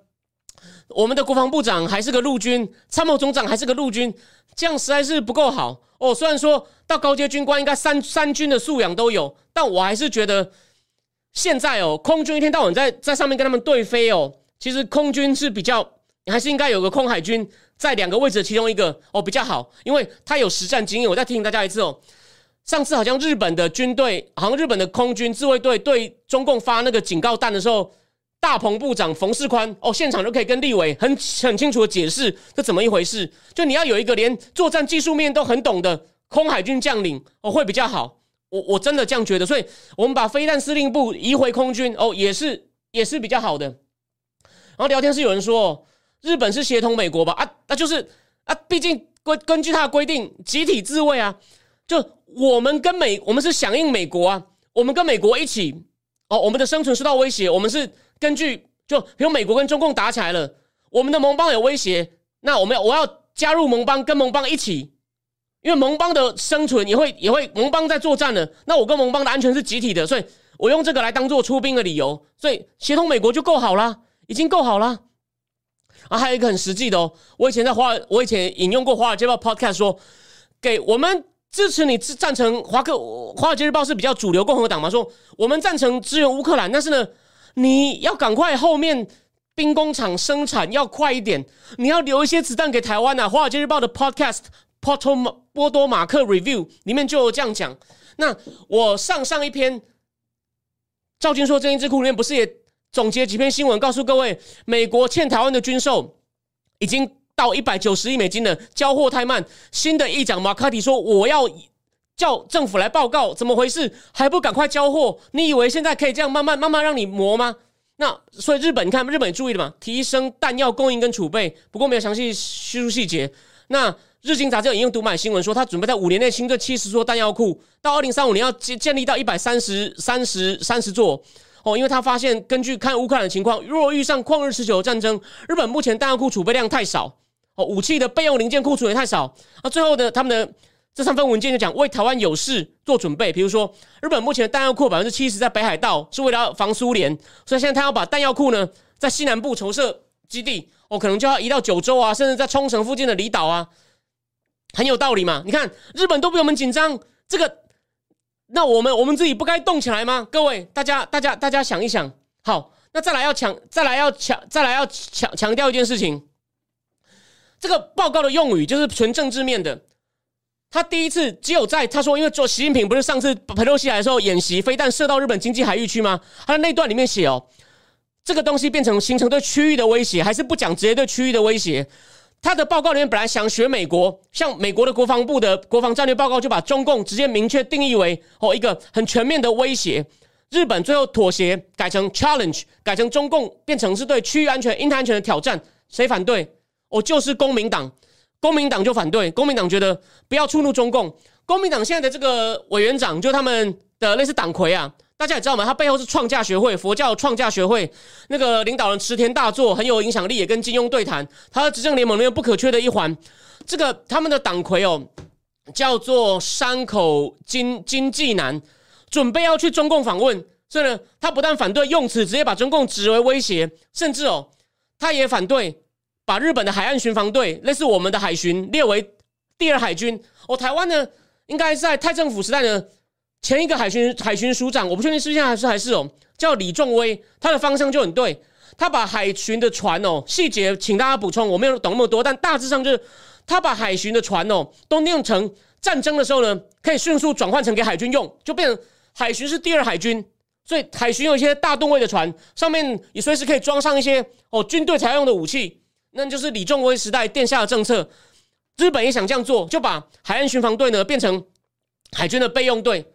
我们的国防部长还是个陆军参谋总长，还是个陆军，这样实在是不够好哦。虽然说到高阶军官应该三三军的素养都有，但我还是觉得现在哦，空军一天到晚在在上面跟他们对飞哦，其实空军是比较，还是应该有个空海军。在两个位置的其中一个哦比较好，因为他有实战经验。我再提醒大家一次哦，上次好像日本的军队，好像日本的空军自卫队对中共发那个警告弹的时候，大鹏部长冯世宽哦现场就可以跟立委很很清楚的解释这怎么一回事。就你要有一个连作战技术面都很懂的空海军将领哦会比较好。我我真的这样觉得，所以我们把飞弹司令部移回空军哦也是也是比较好的。然后聊天室有人说。日本是协同美国吧？啊，那就是啊，毕竟规根据他的规定，集体自卫啊。就我们跟美，我们是响应美国啊，我们跟美国一起哦，我们的生存受到威胁，我们是根据就比如美国跟中共打起来了，我们的盟邦有威胁，那我们要我要加入盟邦，跟盟邦一起，因为盟邦的生存也会也会盟邦在作战了，那我跟盟邦的安全是集体的，所以我用这个来当做出兵的理由，所以协同美国就够好了，已经够好了。啊，还有一个很实际的哦，我以前在华，我以前引用过《华尔街报》Podcast 说，给我们支持你支赞成华克《华尔街日报》是比较主流共和党嘛，说我们赞成支援乌克兰，但是呢，你要赶快后面兵工厂生产要快一点，你要留一些子弹给台湾啊，《华尔街日报》的 Podcast Porto 波多马克 Review 里面就有这样讲。那我上上一篇赵军说这一支库里面不是也？总结几篇新闻，告诉各位，美国欠台湾的军售已经到一百九十亿美金了，交货太慢。新的议长马卡蒂说：“我要叫政府来报告，怎么回事？还不赶快交货？你以为现在可以这样慢慢慢慢让你磨吗？”那所以日本，你看日本注意了嘛？提升弹药供应跟储备，不过没有详细叙述细节。那日经杂志引用读买新闻说，他准备在五年内新增七十座弹药库，到二零三五年要建建立到一百三十三十三十座。哦，因为他发现，根据看乌克兰的情况，若遇上旷日持久的战争，日本目前弹药库储备量太少，哦，武器的备用零件库存也太少。啊，最后呢，他们的这三份文件就讲为台湾有事做准备，比如说，日本目前的弹药库百分之七十在北海道，是为了防苏联，所以现在他要把弹药库呢在西南部筹设基地，哦，可能就要移到九州啊，甚至在冲绳附近的离岛啊，很有道理嘛。你看，日本都比我们紧张，这个。那我们我们自己不该动起来吗？各位，大家大家大家想一想。好，那再来要强，再来要强，再来要强强调一件事情。这个报告的用语就是纯政治面的。他第一次只有在他说，因为做习近平不是上次佩洛西来的时候演习，飞弹射到日本经济海域区吗？他的那段里面写哦，这个东西变成形成对区域的威胁，还是不讲直接对区域的威胁？他的报告里面本来想学美国，像美国的国防部的国防战略报告，就把中共直接明确定义为哦一个很全面的威胁。日本最后妥协，改成 challenge，改成中共变成是对区域安全、印太安全的挑战。谁反对？哦，就是公民党，公民党就反对。公民党觉得不要触怒中共。公民党现在的这个委员长，就他们的类似党魁啊。大家也知道吗？他背后是创价学会，佛教创价学会那个领导人池田大作很有影响力，也跟金庸对谈。他的执政联盟里面不可缺的一环。这个他们的党魁哦，叫做山口金金纪男，准备要去中共访问。所以呢，他不但反对用词直接把中共指为威胁，甚至哦，他也反对把日本的海岸巡防队，类似我们的海巡列为第二海军。哦，台湾呢，应该在太政府时代呢。前一个海巡海巡署长，我不确定是不是还是还是哦，叫李仲威，他的方向就很对，他把海巡的船哦，细节请大家补充，我没有懂那么多，但大致上就是他把海巡的船哦，都弄成战争的时候呢，可以迅速转换成给海军用，就变成海巡是第二海军，所以海巡有一些大吨位的船，上面也随时可以装上一些哦军队才用的武器，那就是李仲威时代殿下的政策，日本也想这样做，就把海岸巡防队呢变成海军的备用队。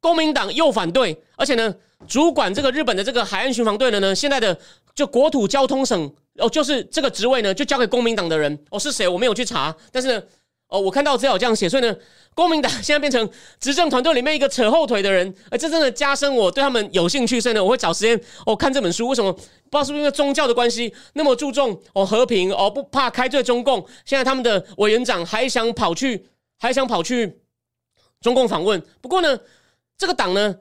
公民党又反对，而且呢，主管这个日本的这个海岸巡防队的呢，现在的就国土交通省哦，就是这个职位呢，就交给公民党的人哦，是谁？我没有去查，但是呢，哦，我看到资料这样写，所以呢，公民党现在变成执政团队里面一个扯后腿的人，而这真的加深我对他们有兴趣，所以呢，我会找时间哦看这本书。为什么？不知道是不是因为宗教的关系，那么注重哦和平哦，不怕开罪中共。现在他们的委员长还想跑去，还想跑去中共访问。不过呢。这个党呢，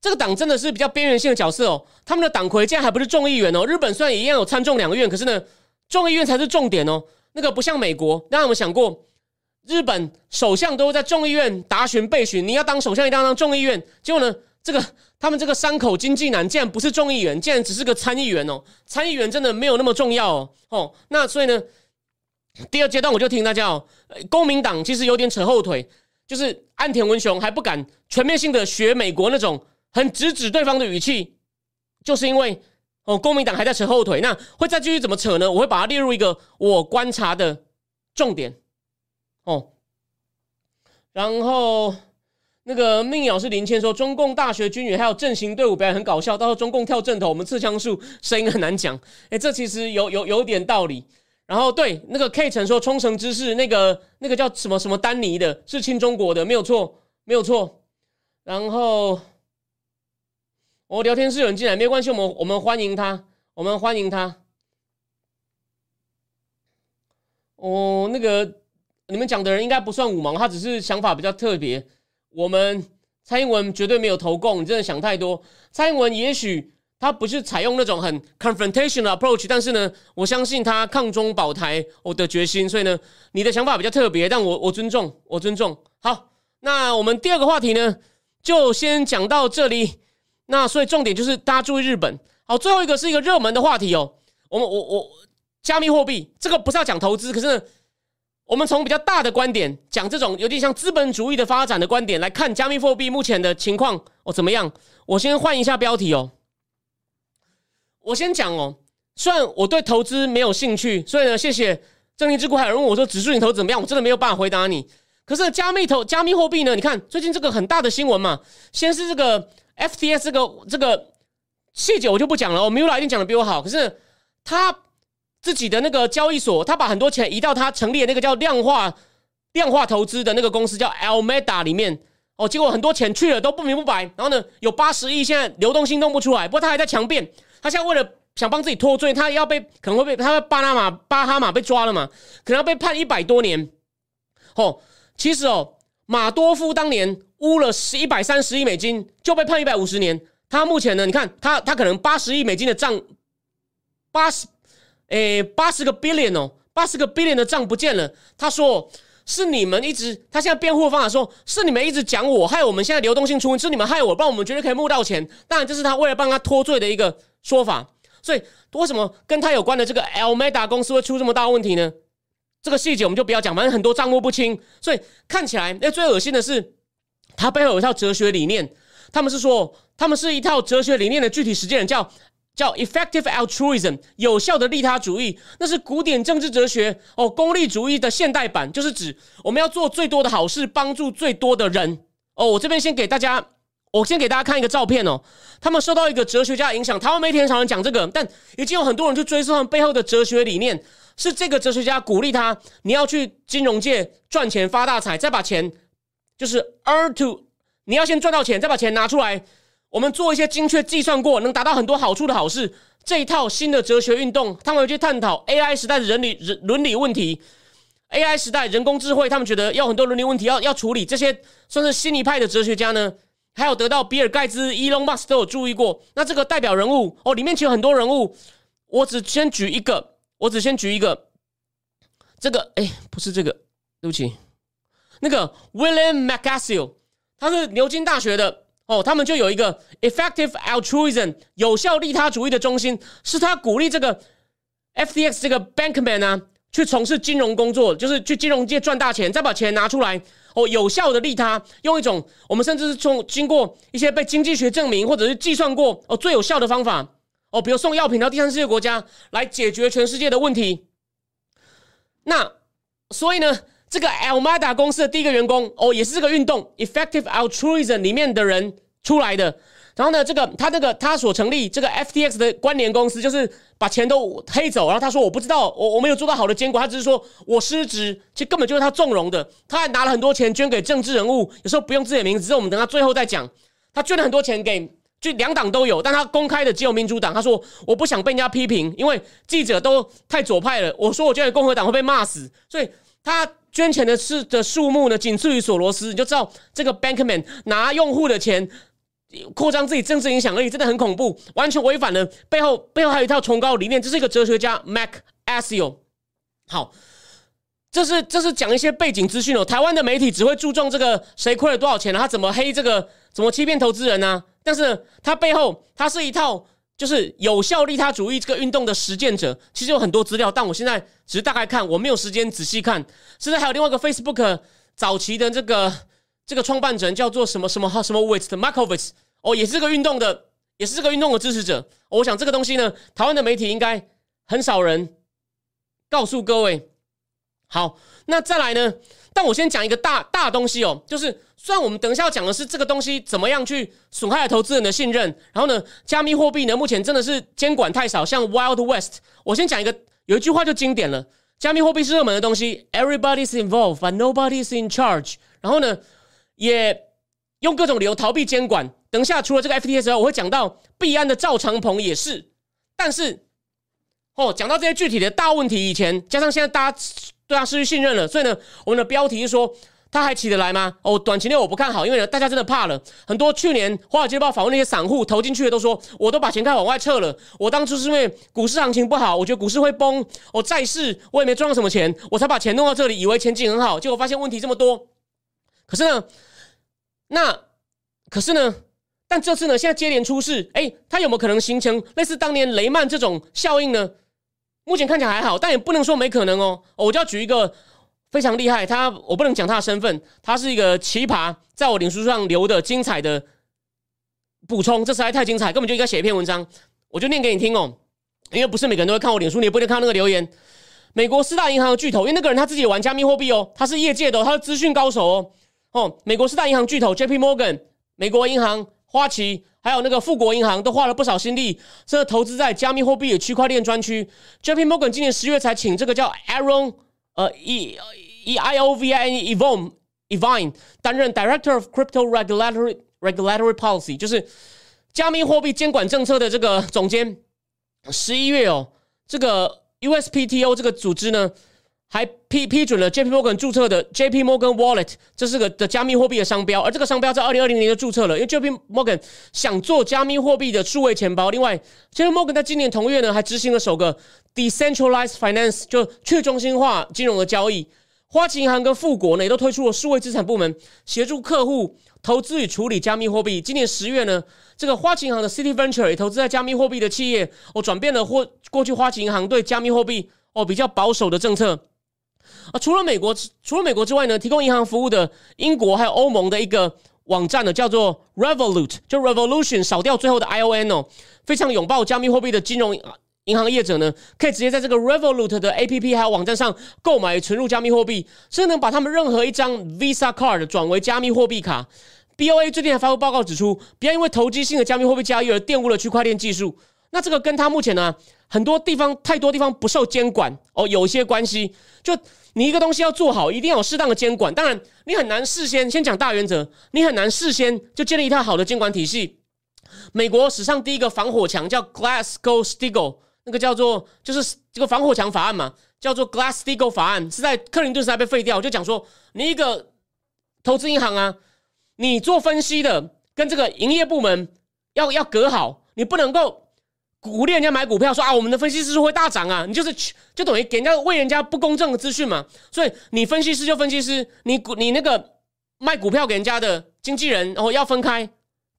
这个党真的是比较边缘性的角色哦。他们的党魁竟然还不是众议员哦。日本虽然一样有参众两院，可是呢，众议院才是重点哦。那个不像美国，大家有没有想过，日本首相都在众议院答询备询，你要当首相一定要当众议院。结果呢，这个他们这个山口经济男竟然不是众议员，竟然只是个参议员哦。参议员真的没有那么重要哦。哦，那所以呢，第二阶段我就提醒大家哦，公民党其实有点扯后腿。就是安田文雄还不敢全面性的学美国那种很直指对方的语气，就是因为哦，公民党还在扯后腿，那会再继续怎么扯呢？我会把它列入一个我观察的重点哦。然后那个命鸟是林谦说，中共大学军语还有阵型队伍表演很搞笑，到时候中共跳阵头，我们刺枪术声音很难讲。哎，这其实有有有点道理。然后对那个 K 曾说冲绳知事那个那个叫什么什么丹尼的，是亲中国的，没有错，没有错。然后我聊天室有人进来，没关系，我们我们欢迎他，我们欢迎他。哦，那个你们讲的人应该不算五毛，他只是想法比较特别。我们蔡英文绝对没有投共，你真的想太多。蔡英文也许。他不是采用那种很 confrontational approach，但是呢，我相信他抗中保台我的决心，所以呢，你的想法比较特别，但我我尊重，我尊重。好，那我们第二个话题呢，就先讲到这里。那所以重点就是大家注意日本。好，最后一个是一个热门的话题哦。我们我我加密货币这个不是要讲投资，可是我们从比较大的观点讲这种有点像资本主义的发展的观点来看加密货币目前的情况哦怎么样？我先换一下标题哦。我先讲哦，虽然我对投资没有兴趣，所以呢，谢谢正义之谷。还有人问我说指数型投怎么样？我真的没有办法回答你。可是加密投加密货币呢？你看最近这个很大的新闻嘛，先是这个 FTS 这个这个细节我就不讲了。哦 Mula 一定讲的比我好。可是他自己的那个交易所，他把很多钱移到他成立的那个叫量化量化投资的那个公司叫 Almeda 里面哦，结果很多钱去了都不明不白。然后呢，有八十亿现在流动性弄不出来，不过他还在强辩。他现在为了想帮自己脱罪，他要被可能会被他巴拿马巴哈马被抓了嘛？可能要被判一百多年。哦，其实哦，马多夫当年污了十一百三十亿美金就被判一百五十年。他目前呢，你看他他可能八十亿美金的账，八十诶八十个 billion 哦，八十个 billion 的账不见了。他说是你们一直，他现在辩护方法说是你们一直讲我害我们现在流动性出问题，是你们害我，不然我们绝对可以募到钱。当然这是他为了帮他脱罪的一个。说法，所以为什么跟他有关的这个 Almeda 公司会出这么大问题呢？这个细节我们就不要讲，反正很多账目不清，所以看起来，那最恶心的是，他背后有一套哲学理念。他们是说，他们是一套哲学理念的具体实践，叫叫 Effective Altruism，有效的利他主义。那是古典政治哲学哦，功利主义的现代版，就是指我们要做最多的好事，帮助最多的人。哦，我这边先给大家。我先给大家看一个照片哦，他们受到一个哲学家影响，台湾媒体很少人讲这个，但已经有很多人去追溯他们背后的哲学理念。是这个哲学家鼓励他，你要去金融界赚钱发大财，再把钱就是 earn to，你要先赚到钱，再把钱拿出来，我们做一些精确计算过能达到很多好处的好事。这一套新的哲学运动，他们会去探讨 AI 时代的人理人伦理问题，AI 时代人工智慧，他们觉得要很多伦理问题要要处理，这些算是新一派的哲学家呢。还有得到比尔盖茨、伊隆马斯都有注意过。那这个代表人物哦，里面其实有很多人物，我只先举一个，我只先举一个。这个哎，不是这个，对不起，那个 William McAskill，他是牛津大学的哦，他们就有一个 Effective Altruism 有效利他主义的中心，是他鼓励这个 FTX 这个 Bankman 啊，去从事金融工作，就是去金融界赚大钱，再把钱拿出来。哦，有效的利他，用一种我们甚至是从经过一些被经济学证明或者是计算过哦最有效的方法哦，比如送药品到第三世界国家来解决全世界的问题。那所以呢，这个 Almada 公司的第一个员工哦，也是这个运动 Effective Altruism 里面的人出来的。然后呢，这个他那个他所成立这个 FTX 的关联公司，就是把钱都黑走。然后他说：“我不知道，我我没有做到好的监管。”他只是说我失职，其实根本就是他纵容的。他还拿了很多钱捐给政治人物，有时候不用自己的名字，我们等他最后再讲。他捐了很多钱给，就两党都有，但他公开的只有民主党。他说：“我不想被人家批评，因为记者都太左派了。”我说：“我捐给共和党会被骂死。”所以他捐钱的是的数目呢，仅次于索罗斯。你就知道这个 Bankman 拿用户的钱。扩张自己政治影响力真的很恐怖，完全违反了背后背后还有一套崇高理念。这是一个哲学家 Mac Asio。好，这是这是讲一些背景资讯哦。台湾的媒体只会注重这个谁亏了多少钱，他怎么黑这个，怎么欺骗投资人呢？但是他背后他是一套就是有效利他主义这个运动的实践者。其实有很多资料，但我现在只是大概看，我没有时间仔细看。甚至还有另外一个 Facebook 早期的这个这个创办人叫做什么什么什么 Wit Markovitz。哦，也是这个运动的，也是这个运动的支持者。我想这个东西呢，台湾的媒体应该很少人告诉各位。好，那再来呢？但我先讲一个大大东西哦，就是虽然我们等一下要讲的是这个东西怎么样去损害了投资人的信任，然后呢，加密货币呢目前真的是监管太少，像 Wild West。我先讲一个有一句话就经典了：加密货币是热门的东西，everybody's involved but nobody's in charge。然后呢，也用各种理由逃避监管。等一下，除了这个 FTS 外，我会讲到币安的赵长鹏也是。但是，哦，讲到这些具体的大问题以前，加上现在大家对他失去信任了，所以呢，我们的标题是说。他还起得来吗？哦，短期内我不看好，因为呢，大家真的怕了。很多去年华尔街报访问那些散户投进去的都说，我都把钱开往外撤了。我当初是因为股市行情不好，我觉得股市会崩。我债市我也没赚到什么钱，我才把钱弄到这里，以为前景很好，结果发现问题这么多。可是呢，那可是呢，但这次呢，现在接连出事，哎，它有没有可能形成类似当年雷曼这种效应呢？目前看起来还好，但也不能说没可能哦。我就要举一个。非常厉害，他我不能讲他的身份，他是一个奇葩，在我脸书上留的精彩的补充，这实在太精彩，根本就应该写一篇文章，我就念给你听哦。因为不是每个人都会看我脸书，你也不一定看那个留言。美国四大银行的巨头，因为那个人他自己玩加密货币哦，他是业界的，他是资讯高手哦。哦，美国四大银行巨头 J P Morgan、美国银行、花旗，还有那个富国银行，都花了不少心力，这投资在加密货币的区块链专区。J P Morgan 今年十月才请这个叫 Aaron 呃 E。E I O V I N E v o n Evine 担任 Director of Crypto Regulatory Regulatory Policy，就是加密货币监管政策的这个总监。十一月哦，这个 USPTO 这个组织呢，还批批准了 JP Morgan 注册的 JP Morgan Wallet，这是个的加密货币的商标。而这个商标在二零二零年就注册了，因为 JP Morgan 想做加密货币的数位钱包。另外，JP Morgan 在今年同月呢，还执行了首个 Decentralized Finance，就去中心化金融的交易。花旗银行跟富国呢，也都推出了数位资产部门，协助客户投资与处理加密货币。今年十月呢，这个花旗银行的 City Venture 也投资在加密货币的企业，哦，转变了或过去花旗银行对加密货币哦比较保守的政策。啊，除了美国，除了美国之外呢，提供银行服务的英国还有欧盟的一个网站呢，叫做 Revolut，就 Revolution 少掉最后的 I O N 哦，非常拥抱加密货币的金融。银行业者呢，可以直接在这个 Revolut 的 APP 还有网站上购买存入加密货币，甚至能把他们任何一张 Visa Card 转为加密货币卡。BOA 最近还发布报告指出，不要因为投机性的加密货币交易而玷污了区块链技术。那这个跟他目前呢，很多地方太多地方不受监管哦，有一些关系。就你一个东西要做好，一定要有适当的监管。当然，你很难事先先讲大原则，你很难事先就建立一套好的监管体系。美国史上第一个防火墙叫 Glass-Steagall。那个叫做就是这个防火墙法案嘛，叫做 Glass-Steagall 法案，是在克林顿时代被废掉。就讲说，你一个投资银行啊，你做分析的跟这个营业部门要要隔好，你不能够鼓励人家买股票，说啊，我们的分析师会大涨啊，你就是就等于给人家喂人家不公正的资讯嘛。所以你分析师就分析师，你股你那个卖股票给人家的经纪人，然后要分开。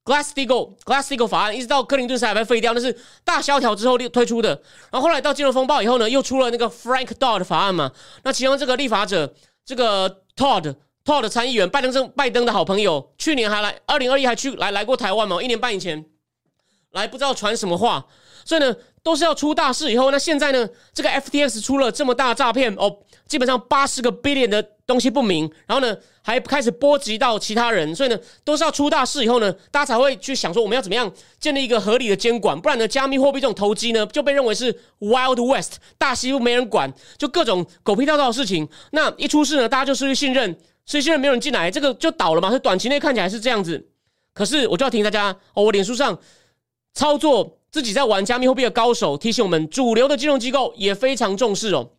Glass-Steagall Glass-Steagall 法案一直到克林顿时代被废掉，那是大萧条之后推出的。然后后来到金融风暴以后呢，又出了那个 Frank Dodd 法案嘛。那其中这个立法者，这个 Todd Todd 参议员，拜登政拜登的好朋友，去年还来，二零二一还去来来过台湾嘛？一年半以前来，不知道传什么话。所以呢，都是要出大事以后。那现在呢，这个 FTX 出了这么大诈骗哦，基本上八十个 billion 的东西不明，然后呢？还开始波及到其他人，所以呢，都是要出大事以后呢，大家才会去想说我们要怎么样建立一个合理的监管，不然呢，加密货币这种投机呢就被认为是 Wild West 大西部没人管，就各种狗屁倒灶的事情。那一出事呢，大家就失去信任，失去信任没有人进来，这个就倒了嘛。所以短期内看起来是这样子，可是我就要提醒大家哦，我脸书上操作自己在玩加密货币的高手提醒我们，主流的金融机构也非常重视哦。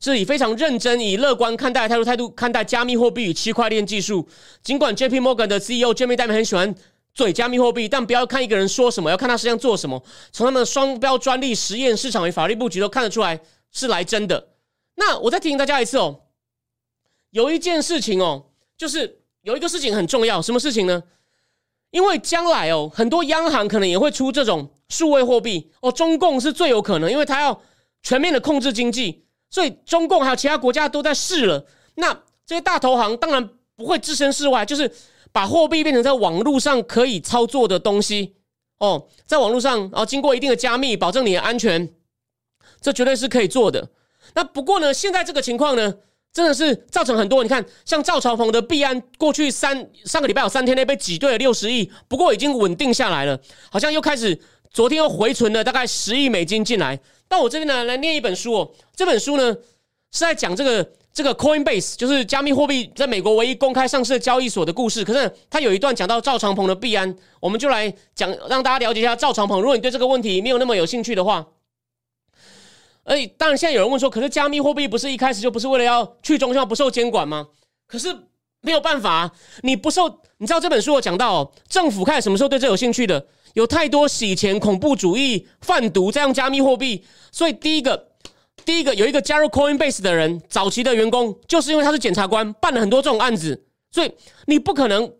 是以非常认真、以乐观看待态度态度看待加密货币与区块链技术。尽管 J.P. Morgan 的 CEO Jamie Dimon 很喜欢嘴加密货币，但不要看一个人说什么，要看他实际上做什么。从他们的双标专利、实验市场与法律布局都看得出来是来真的。那我再提醒大家一次哦，有一件事情哦，就是有一个事情很重要，什么事情呢？因为将来哦，很多央行可能也会出这种数位货币哦，中共是最有可能，因为他要全面的控制经济。所以中共还有其他国家都在试了，那这些大投行当然不会置身事外，就是把货币变成在网络上可以操作的东西哦，在网络上啊经过一定的加密，保证你的安全，这绝对是可以做的。那不过呢，现在这个情况呢，真的是造成很多，你看像赵朝鹏的币安，过去三上个礼拜有三天内被挤兑了六十亿，不过已经稳定下来了，好像又开始昨天又回存了大概十亿美金进来。但我这边呢来念一本书哦，这本书呢是在讲这个这个 Coinbase，就是加密货币在美国唯一公开上市的交易所的故事。可是它有一段讲到赵长鹏的币安，我们就来讲，让大家了解一下赵长鹏。如果你对这个问题没有那么有兴趣的话，哎，当然现在有人问说，可是加密货币不是一开始就不是为了要去中心化、不受监管吗？可是没有办法，你不受，你知道这本书有讲到，哦，政府看什么时候对这有兴趣的？有太多洗钱、恐怖主义、贩毒在用加密货币，所以第一个，第一个有一个加入 Coinbase 的人，早期的员工，就是因为他是检察官，办了很多这种案子，所以你不可能，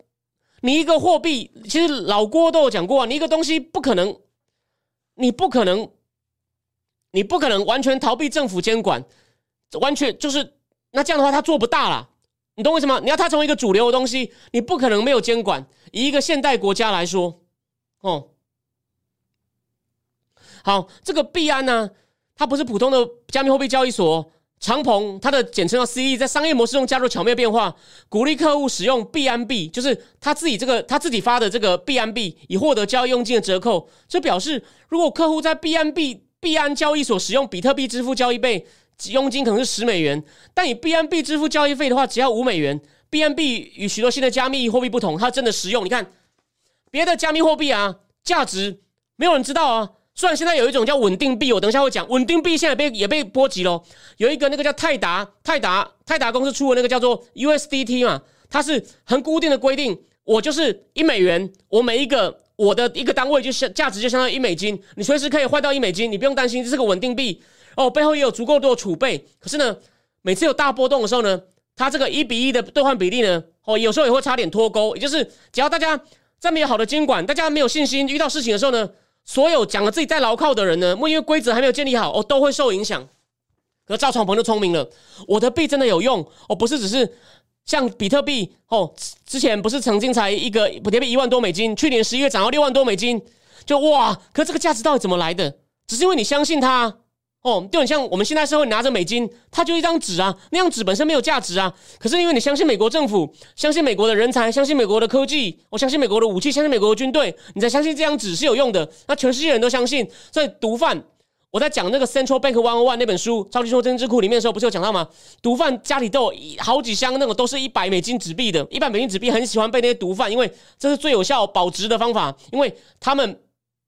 你一个货币，其实老郭都有讲过啊，你一个东西不可能，你不可能，你不可能完全逃避政府监管，完全就是那这样的话，他做不大了，你懂为什么？你要它成为一个主流的东西，你不可能没有监管。以一个现代国家来说。哦，好，这个币安呢，它不是普通的加密货币交易所。长鹏它的简称叫 C E，在商业模式中加入巧妙变化，鼓励客户使用币安币，就是他自己这个他自己发的这个币安币，以获得交易佣金的折扣。这表示，如果客户在币安币币安交易所使用比特币支付交易费，佣金可能是十美元，但以币安币支付交易费的话，只要五美元。币安币与许多新的加密货币不同，它真的实用。你看。别的加密货币啊，价值没有人知道啊。虽然现在有一种叫稳定币，我等一下会讲。稳定币现在被也被波及喽。有一个那个叫泰达，泰达泰达公司出的那个叫做 USDT 嘛，它是很固定的规定，我就是一美元，我每一个我的一个单位就相价值就相当于一美金，你随时可以换到一美金，你不用担心这是个稳定币哦，背后也有足够多的储备。可是呢，每次有大波动的时候呢，它这个一比一的兑换比例呢，哦，有时候也会差点脱钩。也就是只要大家。在没有好的监管，大家没有信心，遇到事情的时候呢，所有讲了自己再牢靠的人呢，因为规则还没有建立好，哦，都会受影响。可赵创鹏就聪明了，我的币真的有用，哦，不是只是像比特币，哦，之前不是曾经才一个比特币一万多美金，去年十一月涨到六万多美金，就哇，可这个价值到底怎么来的？只是因为你相信它。哦，就很像我们现在社会拿着美金，它就一张纸啊，那张纸本身没有价值啊。可是因为你相信美国政府，相信美国的人才，相信美国的科技，我相信美国的武器，相信美国的军队，你才相信这张纸是有用的。那全世界人都相信。所以毒贩，我在讲那个 Central Bank One One 那本书《超级说真智库》里面的时候，不是有讲到吗？毒贩家里都有好几箱那种都是一百美金纸币的，一百美金纸币很喜欢被那些毒贩，因为这是最有效保值的方法，因为他们。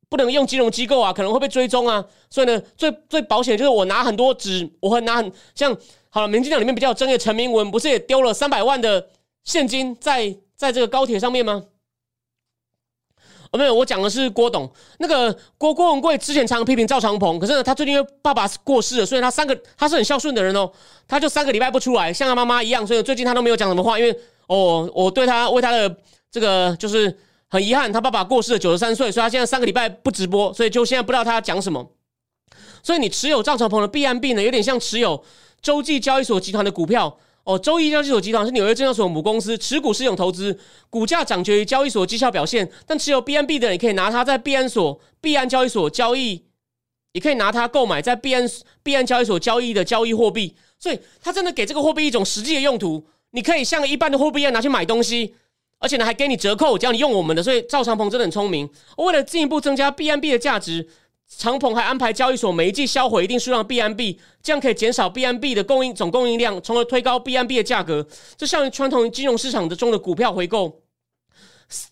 不能用金融机构啊，可能会被追踪啊，所以呢，最最保险就是我拿很多纸，我会拿很像好了，民进党里面比较有争议的陈明文，不是也丢了三百万的现金在在这个高铁上面吗？哦，没有，我讲的是郭董，那个郭郭文贵之前常批评赵长鹏，可是呢，他最近因为爸爸过世了，所以他三个他是很孝顺的人哦，他就三个礼拜不出来，像他妈妈一样，所以最近他都没有讲什么话，因为哦，我对他为他的这个就是。很遗憾，他爸爸过世了，九十三岁，所以他现在三个礼拜不直播，所以就现在不知道他讲什么。所以你持有赵长鹏的 B M B 呢，有点像持有洲际交易所集团的股票哦。周一交易所集团是纽约证交所母公司，持股是一种投资，股价涨决于交易所绩效表现。但持有 B M B 的，你可以拿它在币安所、币安交易所交易，也可以拿它购买在币安币安交易所交易的交易货币。所以，他真的给这个货币一种实际的用途，你可以像一般的货币一样拿去买东西。而且呢，还给你折扣，只要你用我们的，所以赵长鹏真的很聪明。为了进一步增加 B N B 的价值，长鹏还安排交易所每一季销毁一定数量 B N B，这样可以减少 B N B 的供应总供应量，从而推高 B N B 的价格。这像传统金融市场的中的股票回购。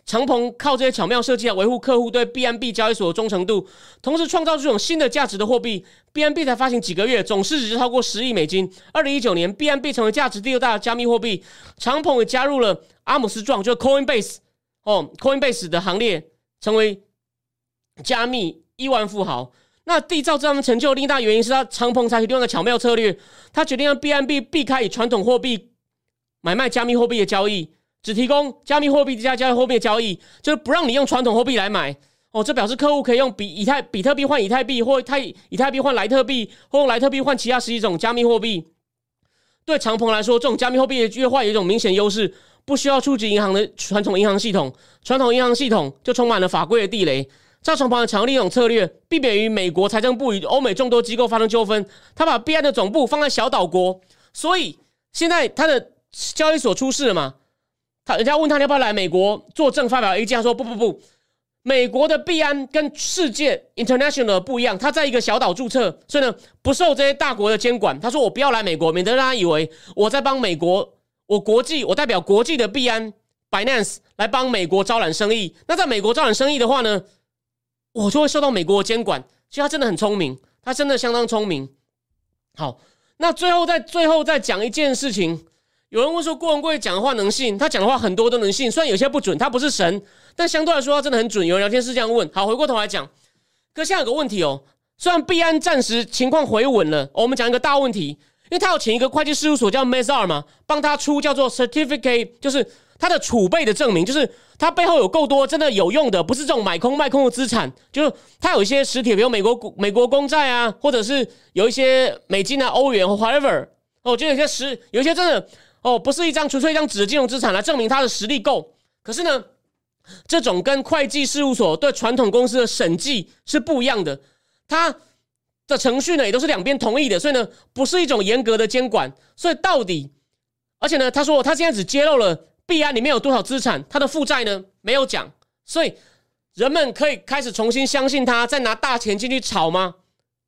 长鹏靠这些巧妙设计来维护客户对 B N B 交易所的忠诚度，同时创造这种新的价值的货币。B N B 才发行几个月，总市值超过十亿美金。二零一九年，B N B 成为价值第六大的加密货币。长鹏也加入了阿姆斯壮，就是 Coinbase 哦，Coinbase 的行列，成为加密亿万富豪。那缔造这样的成就，另一大原因是他长鹏采取另外的巧妙策略，他决定让 B N B 避开以传统货币买卖加密货币的交易。只提供加密货币加加密货币的交易，就是不让你用传统货币来买哦。这表示客户可以用比以太比特币换以太币，或太以太币换莱特币，或用莱特币换其他十几种加密货币。对长鹏来说，这种加密货币的越换有一种明显优势，不需要触及银行的传统银行系统，传统银行系统就充满了法规的地雷。赵长鹏强力一种策略，避免与美国财政部与欧美众多机构发生纠纷。他把币安的总部放在小岛国，所以现在他的交易所出事了嘛？他人家问他要不要来美国作证，发表意见？他说不不不，美国的币安跟世界 international 不一样，他在一个小岛注册，所以呢不受这些大国的监管。他说我不要来美国，免得让他以为我在帮美国，我国际我代表国际的币安 Binance 来帮美国招揽生意。那在美国招揽生意的话呢，我就会受到美国的监管。其实他真的很聪明，他真的相当聪明。好，那最后再最后再讲一件事情。有人问说郭文贵讲的话能信？他讲的话很多都能信，虽然有些不准，他不是神，但相对来说他真的很准。有人聊天室这样问。好，回过头来讲，可现在有个问题哦，虽然币安暂时情况回稳了，我们讲一个大问题，因为他要请一个会计事务所叫 Mazar 嘛，帮他出叫做 Certificate，就是他的储备的证明，就是他背后有够多真的有用的，不是这种买空卖空的资产，就是他有一些实体，比如美国股、美国公债啊，或者是有一些美金啊、欧元或 whatever，哦，就有些实，有一些真的。哦，不是一张纯粹一张纸的金融资产来证明他的实力够。可是呢，这种跟会计事务所对传统公司的审计是不一样的。它的程序呢也都是两边同意的，所以呢不是一种严格的监管。所以到底，而且呢，他说他现在只揭露了币安里面有多少资产，他的负债呢没有讲。所以人们可以开始重新相信他，再拿大钱进去炒吗？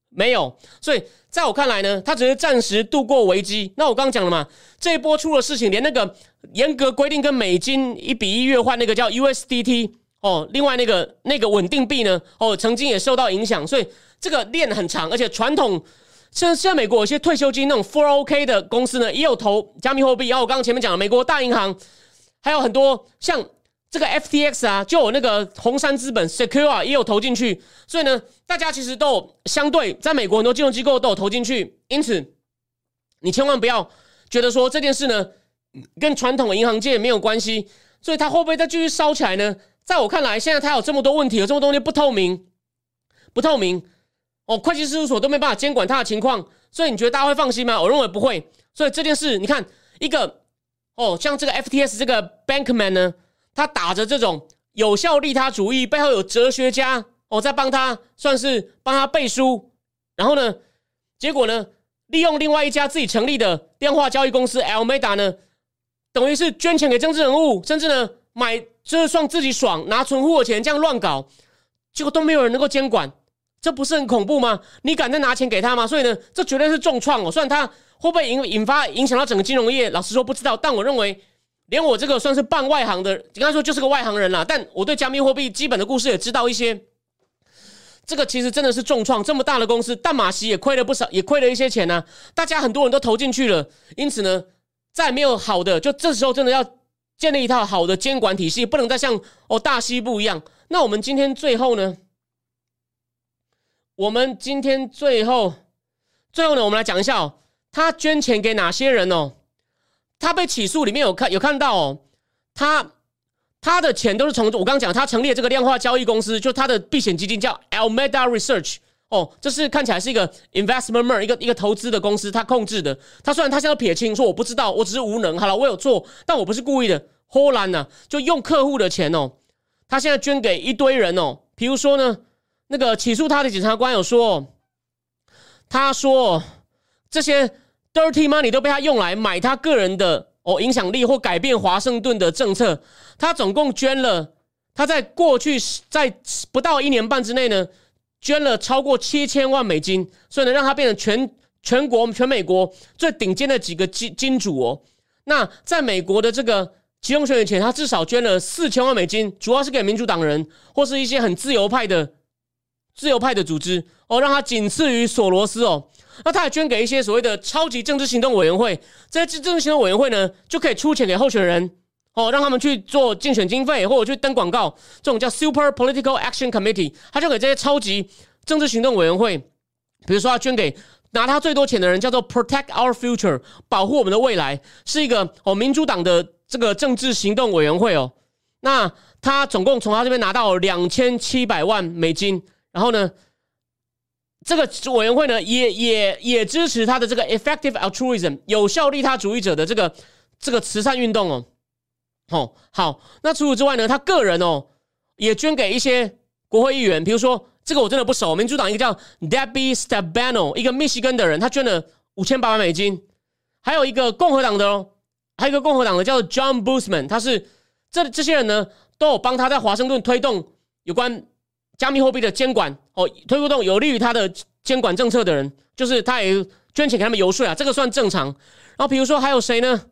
没有。所以。在我看来呢，他只是暂时度过危机。那我刚刚讲了嘛，这一波出了事情，连那个严格规定跟美金一比一月换那个叫 USDT 哦，另外那个那个稳定币呢，哦，曾经也受到影响。所以这个链很长，而且传统像像美国有些退休金那种 401k 的公司呢，也有投加密货币。然后我刚刚前面讲了，美国大银行还有很多像。这个 FTX 啊，就有那个红杉资本 Secure 也有投进去，所以呢，大家其实都有相对在美国很多金融机构都有投进去，因此你千万不要觉得说这件事呢跟传统的银行界没有关系，所以它会不会再继续烧起来呢？在我看来，现在它有这么多问题，有这么多东西不透明，不透明哦，会计事务所都没办法监管它的情况，所以你觉得大家会放心吗？我认为不会，所以这件事你看一个哦，像这个 FTS 这个 Bankman 呢。他打着这种有效利他主义，背后有哲学家哦在帮他，算是帮他背书。然后呢，结果呢，利用另外一家自己成立的电话交易公司 Almeda 呢，等于是捐钱给政治人物，甚至呢买就是算自己爽，拿存户的钱这样乱搞，结果都没有人能够监管，这不是很恐怖吗？你敢再拿钱给他吗？所以呢，这绝对是重创哦。虽然他会不会引引发影响到整个金融业，老实说不知道，但我认为。连我这个算是半外行的，应该说就是个外行人啦。但我对加密货币基本的故事也知道一些。这个其实真的是重创，这么大的公司，淡马锡也亏了不少，也亏了一些钱呢。大家很多人都投进去了，因此呢，再没有好的，就这时候真的要建立一套好的监管体系，不能再像哦大西部一样。那我们今天最后呢，我们今天最后最后呢，我们来讲一下哦，他捐钱给哪些人哦？他被起诉里面有看有看到哦，他他的钱都是从我刚刚讲，他成立这个量化交易公司，就他的避险基金叫 Almeda Research 哦，这是看起来是一个 investment firm，一个一个投资的公司，他控制的。他虽然他现在撇清说我不知道，我只是无能。好了，我有做，但我不是故意的。荷兰呢，就用客户的钱哦，他现在捐给一堆人哦。比如说呢，那个起诉他的检察官有说，他说这些。Dirty money 都被他用来买他个人的哦影响力或改变华盛顿的政策。他总共捐了，他在过去在不到一年半之内呢，捐了超过七千万美金，所以呢让他变成全全国全美国最顶尖的几个金金主哦。那在美国的这个其中选举前，他至少捐了四千万美金，主要是给民主党人或是一些很自由派的自由派的组织哦，让他仅次于索罗斯哦。那他还捐给一些所谓的超级政治行动委员会，这些政治行动委员会呢，就可以出钱给候选人，哦，让他们去做竞选经费或者去登广告，这种叫 Super Political Action Committee，他就给这些超级政治行动委员会，比如说他捐给拿他最多钱的人，叫做 Protect Our Future，保护我们的未来，是一个哦民主党的这个政治行动委员会哦，那他总共从他这边拿到两千七百万美金，然后呢？这个委员会呢，也也也支持他的这个 effective altruism 有效利他主义者的这个这个慈善运动哦。哦，好，那除此之外呢，他个人哦也捐给一些国会议员，比如说这个我真的不熟，民主党一个叫 Debbie Stabano，一个密西根的人，他捐了五千八百美金。还有一个共和党的哦，还有一个共和党的叫 John Boozman，他是这这些人呢都有帮他在华盛顿推动有关加密货币的监管哦，推不动有利于他的监管政策的人，就是他也捐钱给他们游说啊，这个算正常。然后比如说还有谁呢？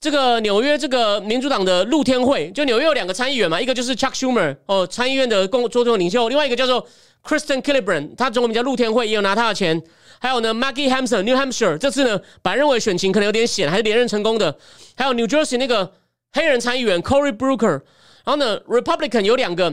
这个纽约这个民主党的露天会，就纽约有两个参议员嘛，一个就是 Chuck Schumer 哦，参议院的共桌中领袖，另外一个叫做 Kristen k i l l i b r a n 他中文名叫露天会，也有拿他的钱。还有呢，Maggie Hampson，New Hampshire，这次呢，本来认为选情可能有点险，还是连任成功的。还有 New Jersey 那个黑人参议员 Cory Booker，然后呢，Republican 有两个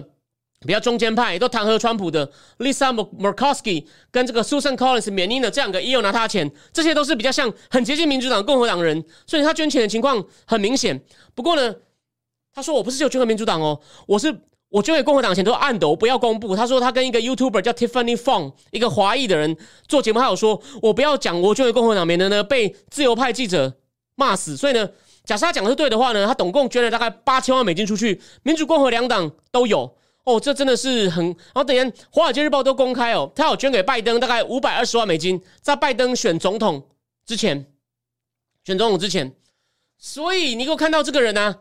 比较中间派，都弹劾川普的 Lisa Murkowski 跟这个 Susan Collins 免疫的这两个也有拿他的钱，这些都是比较像很接近民主党、共和党人，所以他捐钱的情况很明显。不过呢，他说我不是只有捐给民主党哦，我是。我捐给共和党钱都暗的，我不要公布。他说他跟一个 YouTuber 叫 Tiffany Fong，一个华裔的人做节目，他有说我不要讲我捐给共和党，免得呢被自由派记者骂死。所以呢，假设他讲的是对的话呢，他总共捐了大概八千万美金出去，民主共和两党都有。哦，这真的是很……然后等下《华尔街日报》都公开哦，他有捐给拜登大概五百二十万美金，在拜登选总统之前，选总统之前。所以你给我看到这个人呢，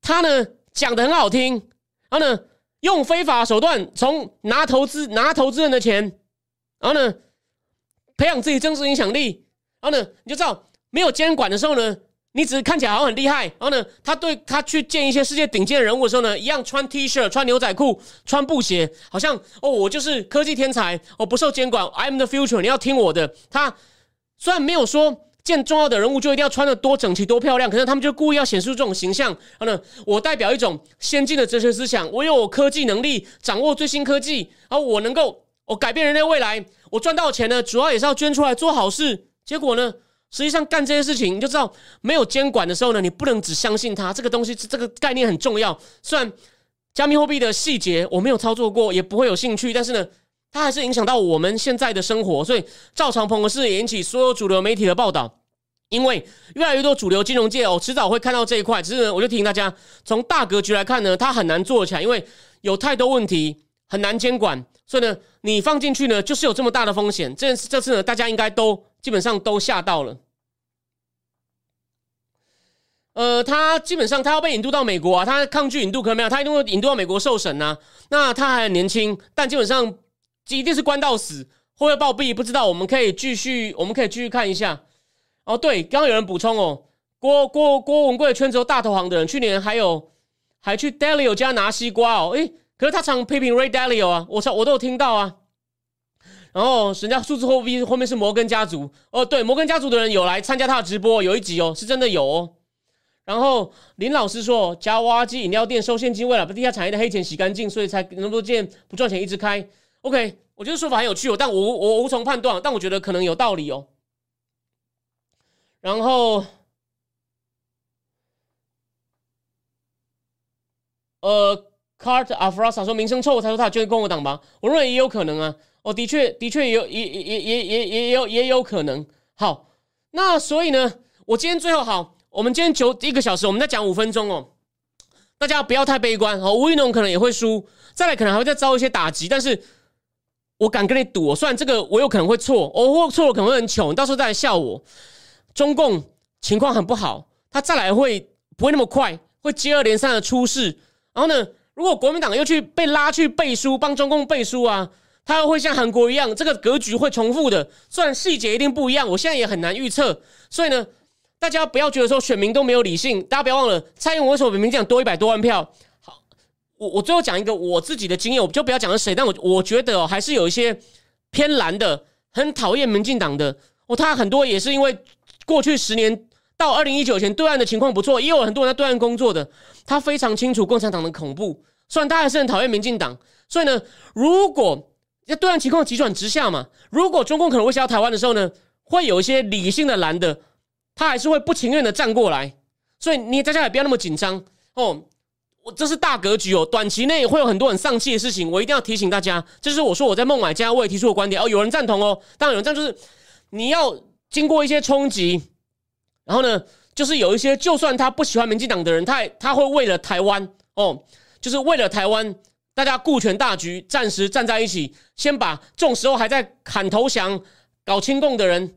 他呢讲的很好听。然后呢，用非法手段从拿投资拿投资人的钱，然后呢，培养自己政治影响力。然后呢，你就知道没有监管的时候呢，你只是看起来好像很厉害。然后呢，他对他去见一些世界顶尖的人物的时候呢，一样穿 T 恤、穿牛仔裤、穿布鞋，好像哦，我就是科技天才，我不受监管，I am the future，你要听我的。他虽然没有说。见重要的人物就一定要穿的多整齐多漂亮，可是他们就故意要显示这种形象。然后呢，我代表一种先进的哲学思想，我有科技能力，掌握最新科技，然后我能够我改变人类未来。我赚到钱呢，主要也是要捐出来做好事。结果呢，实际上干这些事情，你就知道没有监管的时候呢，你不能只相信它这个东西，这个概念很重要。虽然加密货币的细节我没有操作过，也不会有兴趣，但是呢。它还是影响到我们现在的生活，所以赵长鹏的事引起所有主流媒体的报道。因为越来越多主流金融界哦，迟早会看到这一块。只是我就提醒大家，从大格局来看呢，它很难做起来，因为有太多问题，很难监管。所以呢，你放进去呢，就是有这么大的风险。这这次呢，大家应该都基本上都吓到了。呃，他基本上他要被引渡到美国啊，他抗拒引渡可没有，他一定会引渡到美国受审呐。那他还很年轻，但基本上。一定是关到死，会不会暴毙？不知道。我们可以继续，我们可以继续看一下。哦，对，刚刚有人补充哦，郭郭郭文贵圈子有大投行的人，去年还有还去 Dalio 家拿西瓜哦。诶，可是他常批评 Ray Dalio 啊，我操，我都有听到啊。然后人家数字货币后面是摩根家族哦，对，摩根家族的人有来参加他的直播，有一集哦，是真的有哦。然后林老师说，加挖机饮料店收现金，为了把地下产业的黑钱洗干净，所以才那么多店不赚钱一直开。OK，我觉得说法很有趣哦，但我我无从判断，但我觉得可能有道理哦。然后，呃，Cart Afrasa 说名声臭，才说他捐共和党吧？我认为也有可能啊。哦，的确，的确有，也也也也也也有也有可能。好，那所以呢，我今天最后好，我们今天九一个小时，我们再讲五分钟哦。大家不要太悲观哦，吴一农可能也会输，再来可能还会再遭一些打击，但是。我敢跟你赌，虽然这个我有可能会错，我错了可能会很糗，你到时候再来笑我。中共情况很不好，他再来会不会那么快，会接二连三的出事。然后呢，如果国民党又去被拉去背书，帮中共背书啊，他会像韩国一样，这个格局会重复的。虽然细节一定不一样，我现在也很难预测。所以呢，大家不要觉得说选民都没有理性，大家不要忘了，蔡英文为什么比民进党多一百多万票？好我我最后讲一个我自己的经验，我就不要讲是谁，但我我觉得，还是有一些偏蓝的，很讨厌民进党的哦，他很多也是因为过去十年到二零一九前对岸的情况不错，也有很多人在对岸工作的，他非常清楚共产党的恐怖，虽然他还是很讨厌民进党，所以呢，如果在对岸情况急转直下嘛，如果中共可能威胁到台湾的时候呢，会有一些理性的蓝的，他还是会不情愿的站过来，所以你大家也不要那么紧张哦。我这是大格局哦，短期内会有很多很丧气的事情，我一定要提醒大家。这是我说我在孟买家我也提出的观点哦，有人赞同哦，当然有人赞同，就是你要经过一些冲击，然后呢，就是有一些就算他不喜欢民进党的人，他他会为了台湾哦，就是为了台湾，大家顾全大局，暂时站在一起，先把这种时候还在喊投降、搞亲共的人。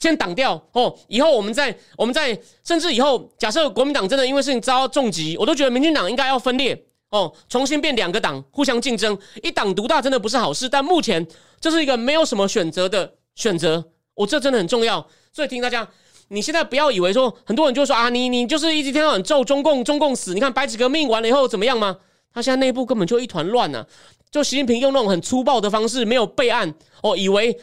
先挡掉哦！以后我们再，我们再，甚至以后假设国民党真的因为事情遭到重击，我都觉得民进党应该要分裂哦。重新变两个党互相竞争，一党独大真的不是好事。但目前这是一个没有什么选择的选择，我这真的很重要。所以提醒大家，你现在不要以为说很多人就说啊，你你就是一直天到晚咒中共，中共死。你看白纸革命完了以后怎么样吗？他现在内部根本就一团乱呢。就习近平用那种很粗暴的方式，没有备案哦，以为。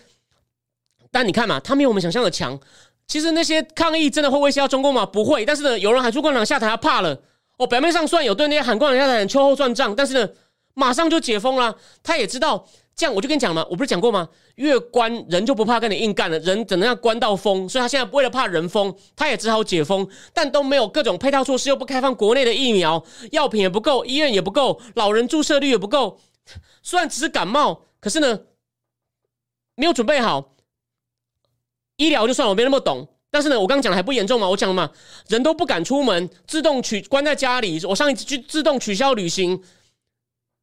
但你看嘛，他没有我们想象的强。其实那些抗议真的会威胁到中共吗？不会。但是呢，有人喊出共产党下台，他怕了。哦，表面上虽然有对那些喊共产党下台秋后算账，但是呢，马上就解封了。他也知道这样，我就跟你讲嘛，我不是讲过吗？越关人就不怕跟你硬干了，人怎能样关到疯？所以他现在为了怕人疯，他也只好解封，但都没有各种配套措施，又不开放国内的疫苗，药品也不够，医院也不够，老人注射率也不够。虽然只是感冒，可是呢，没有准备好。医疗就算我没那么懂，但是呢，我刚刚讲的还不严重嘛？我讲了嘛，人都不敢出门，自动取关在家里。我上一次去自动取消旅行，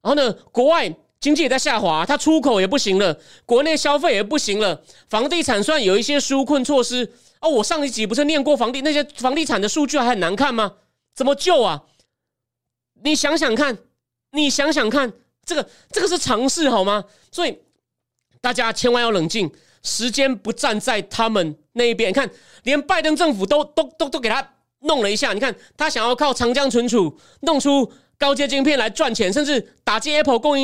然后呢，国外经济也在下滑，它出口也不行了，国内消费也不行了，房地产算有一些纾困措施哦。我上一集不是念过房地那些房地产的数据还很难看吗？怎么救啊？你想想看，你想想看，这个这个是常事好吗？所以大家千万要冷静。时间不站在他们那一边，看，连拜登政府都都都都给他弄了一下。你看，他想要靠长江存储弄出高阶晶片来赚钱，甚至打击 Apple 供应。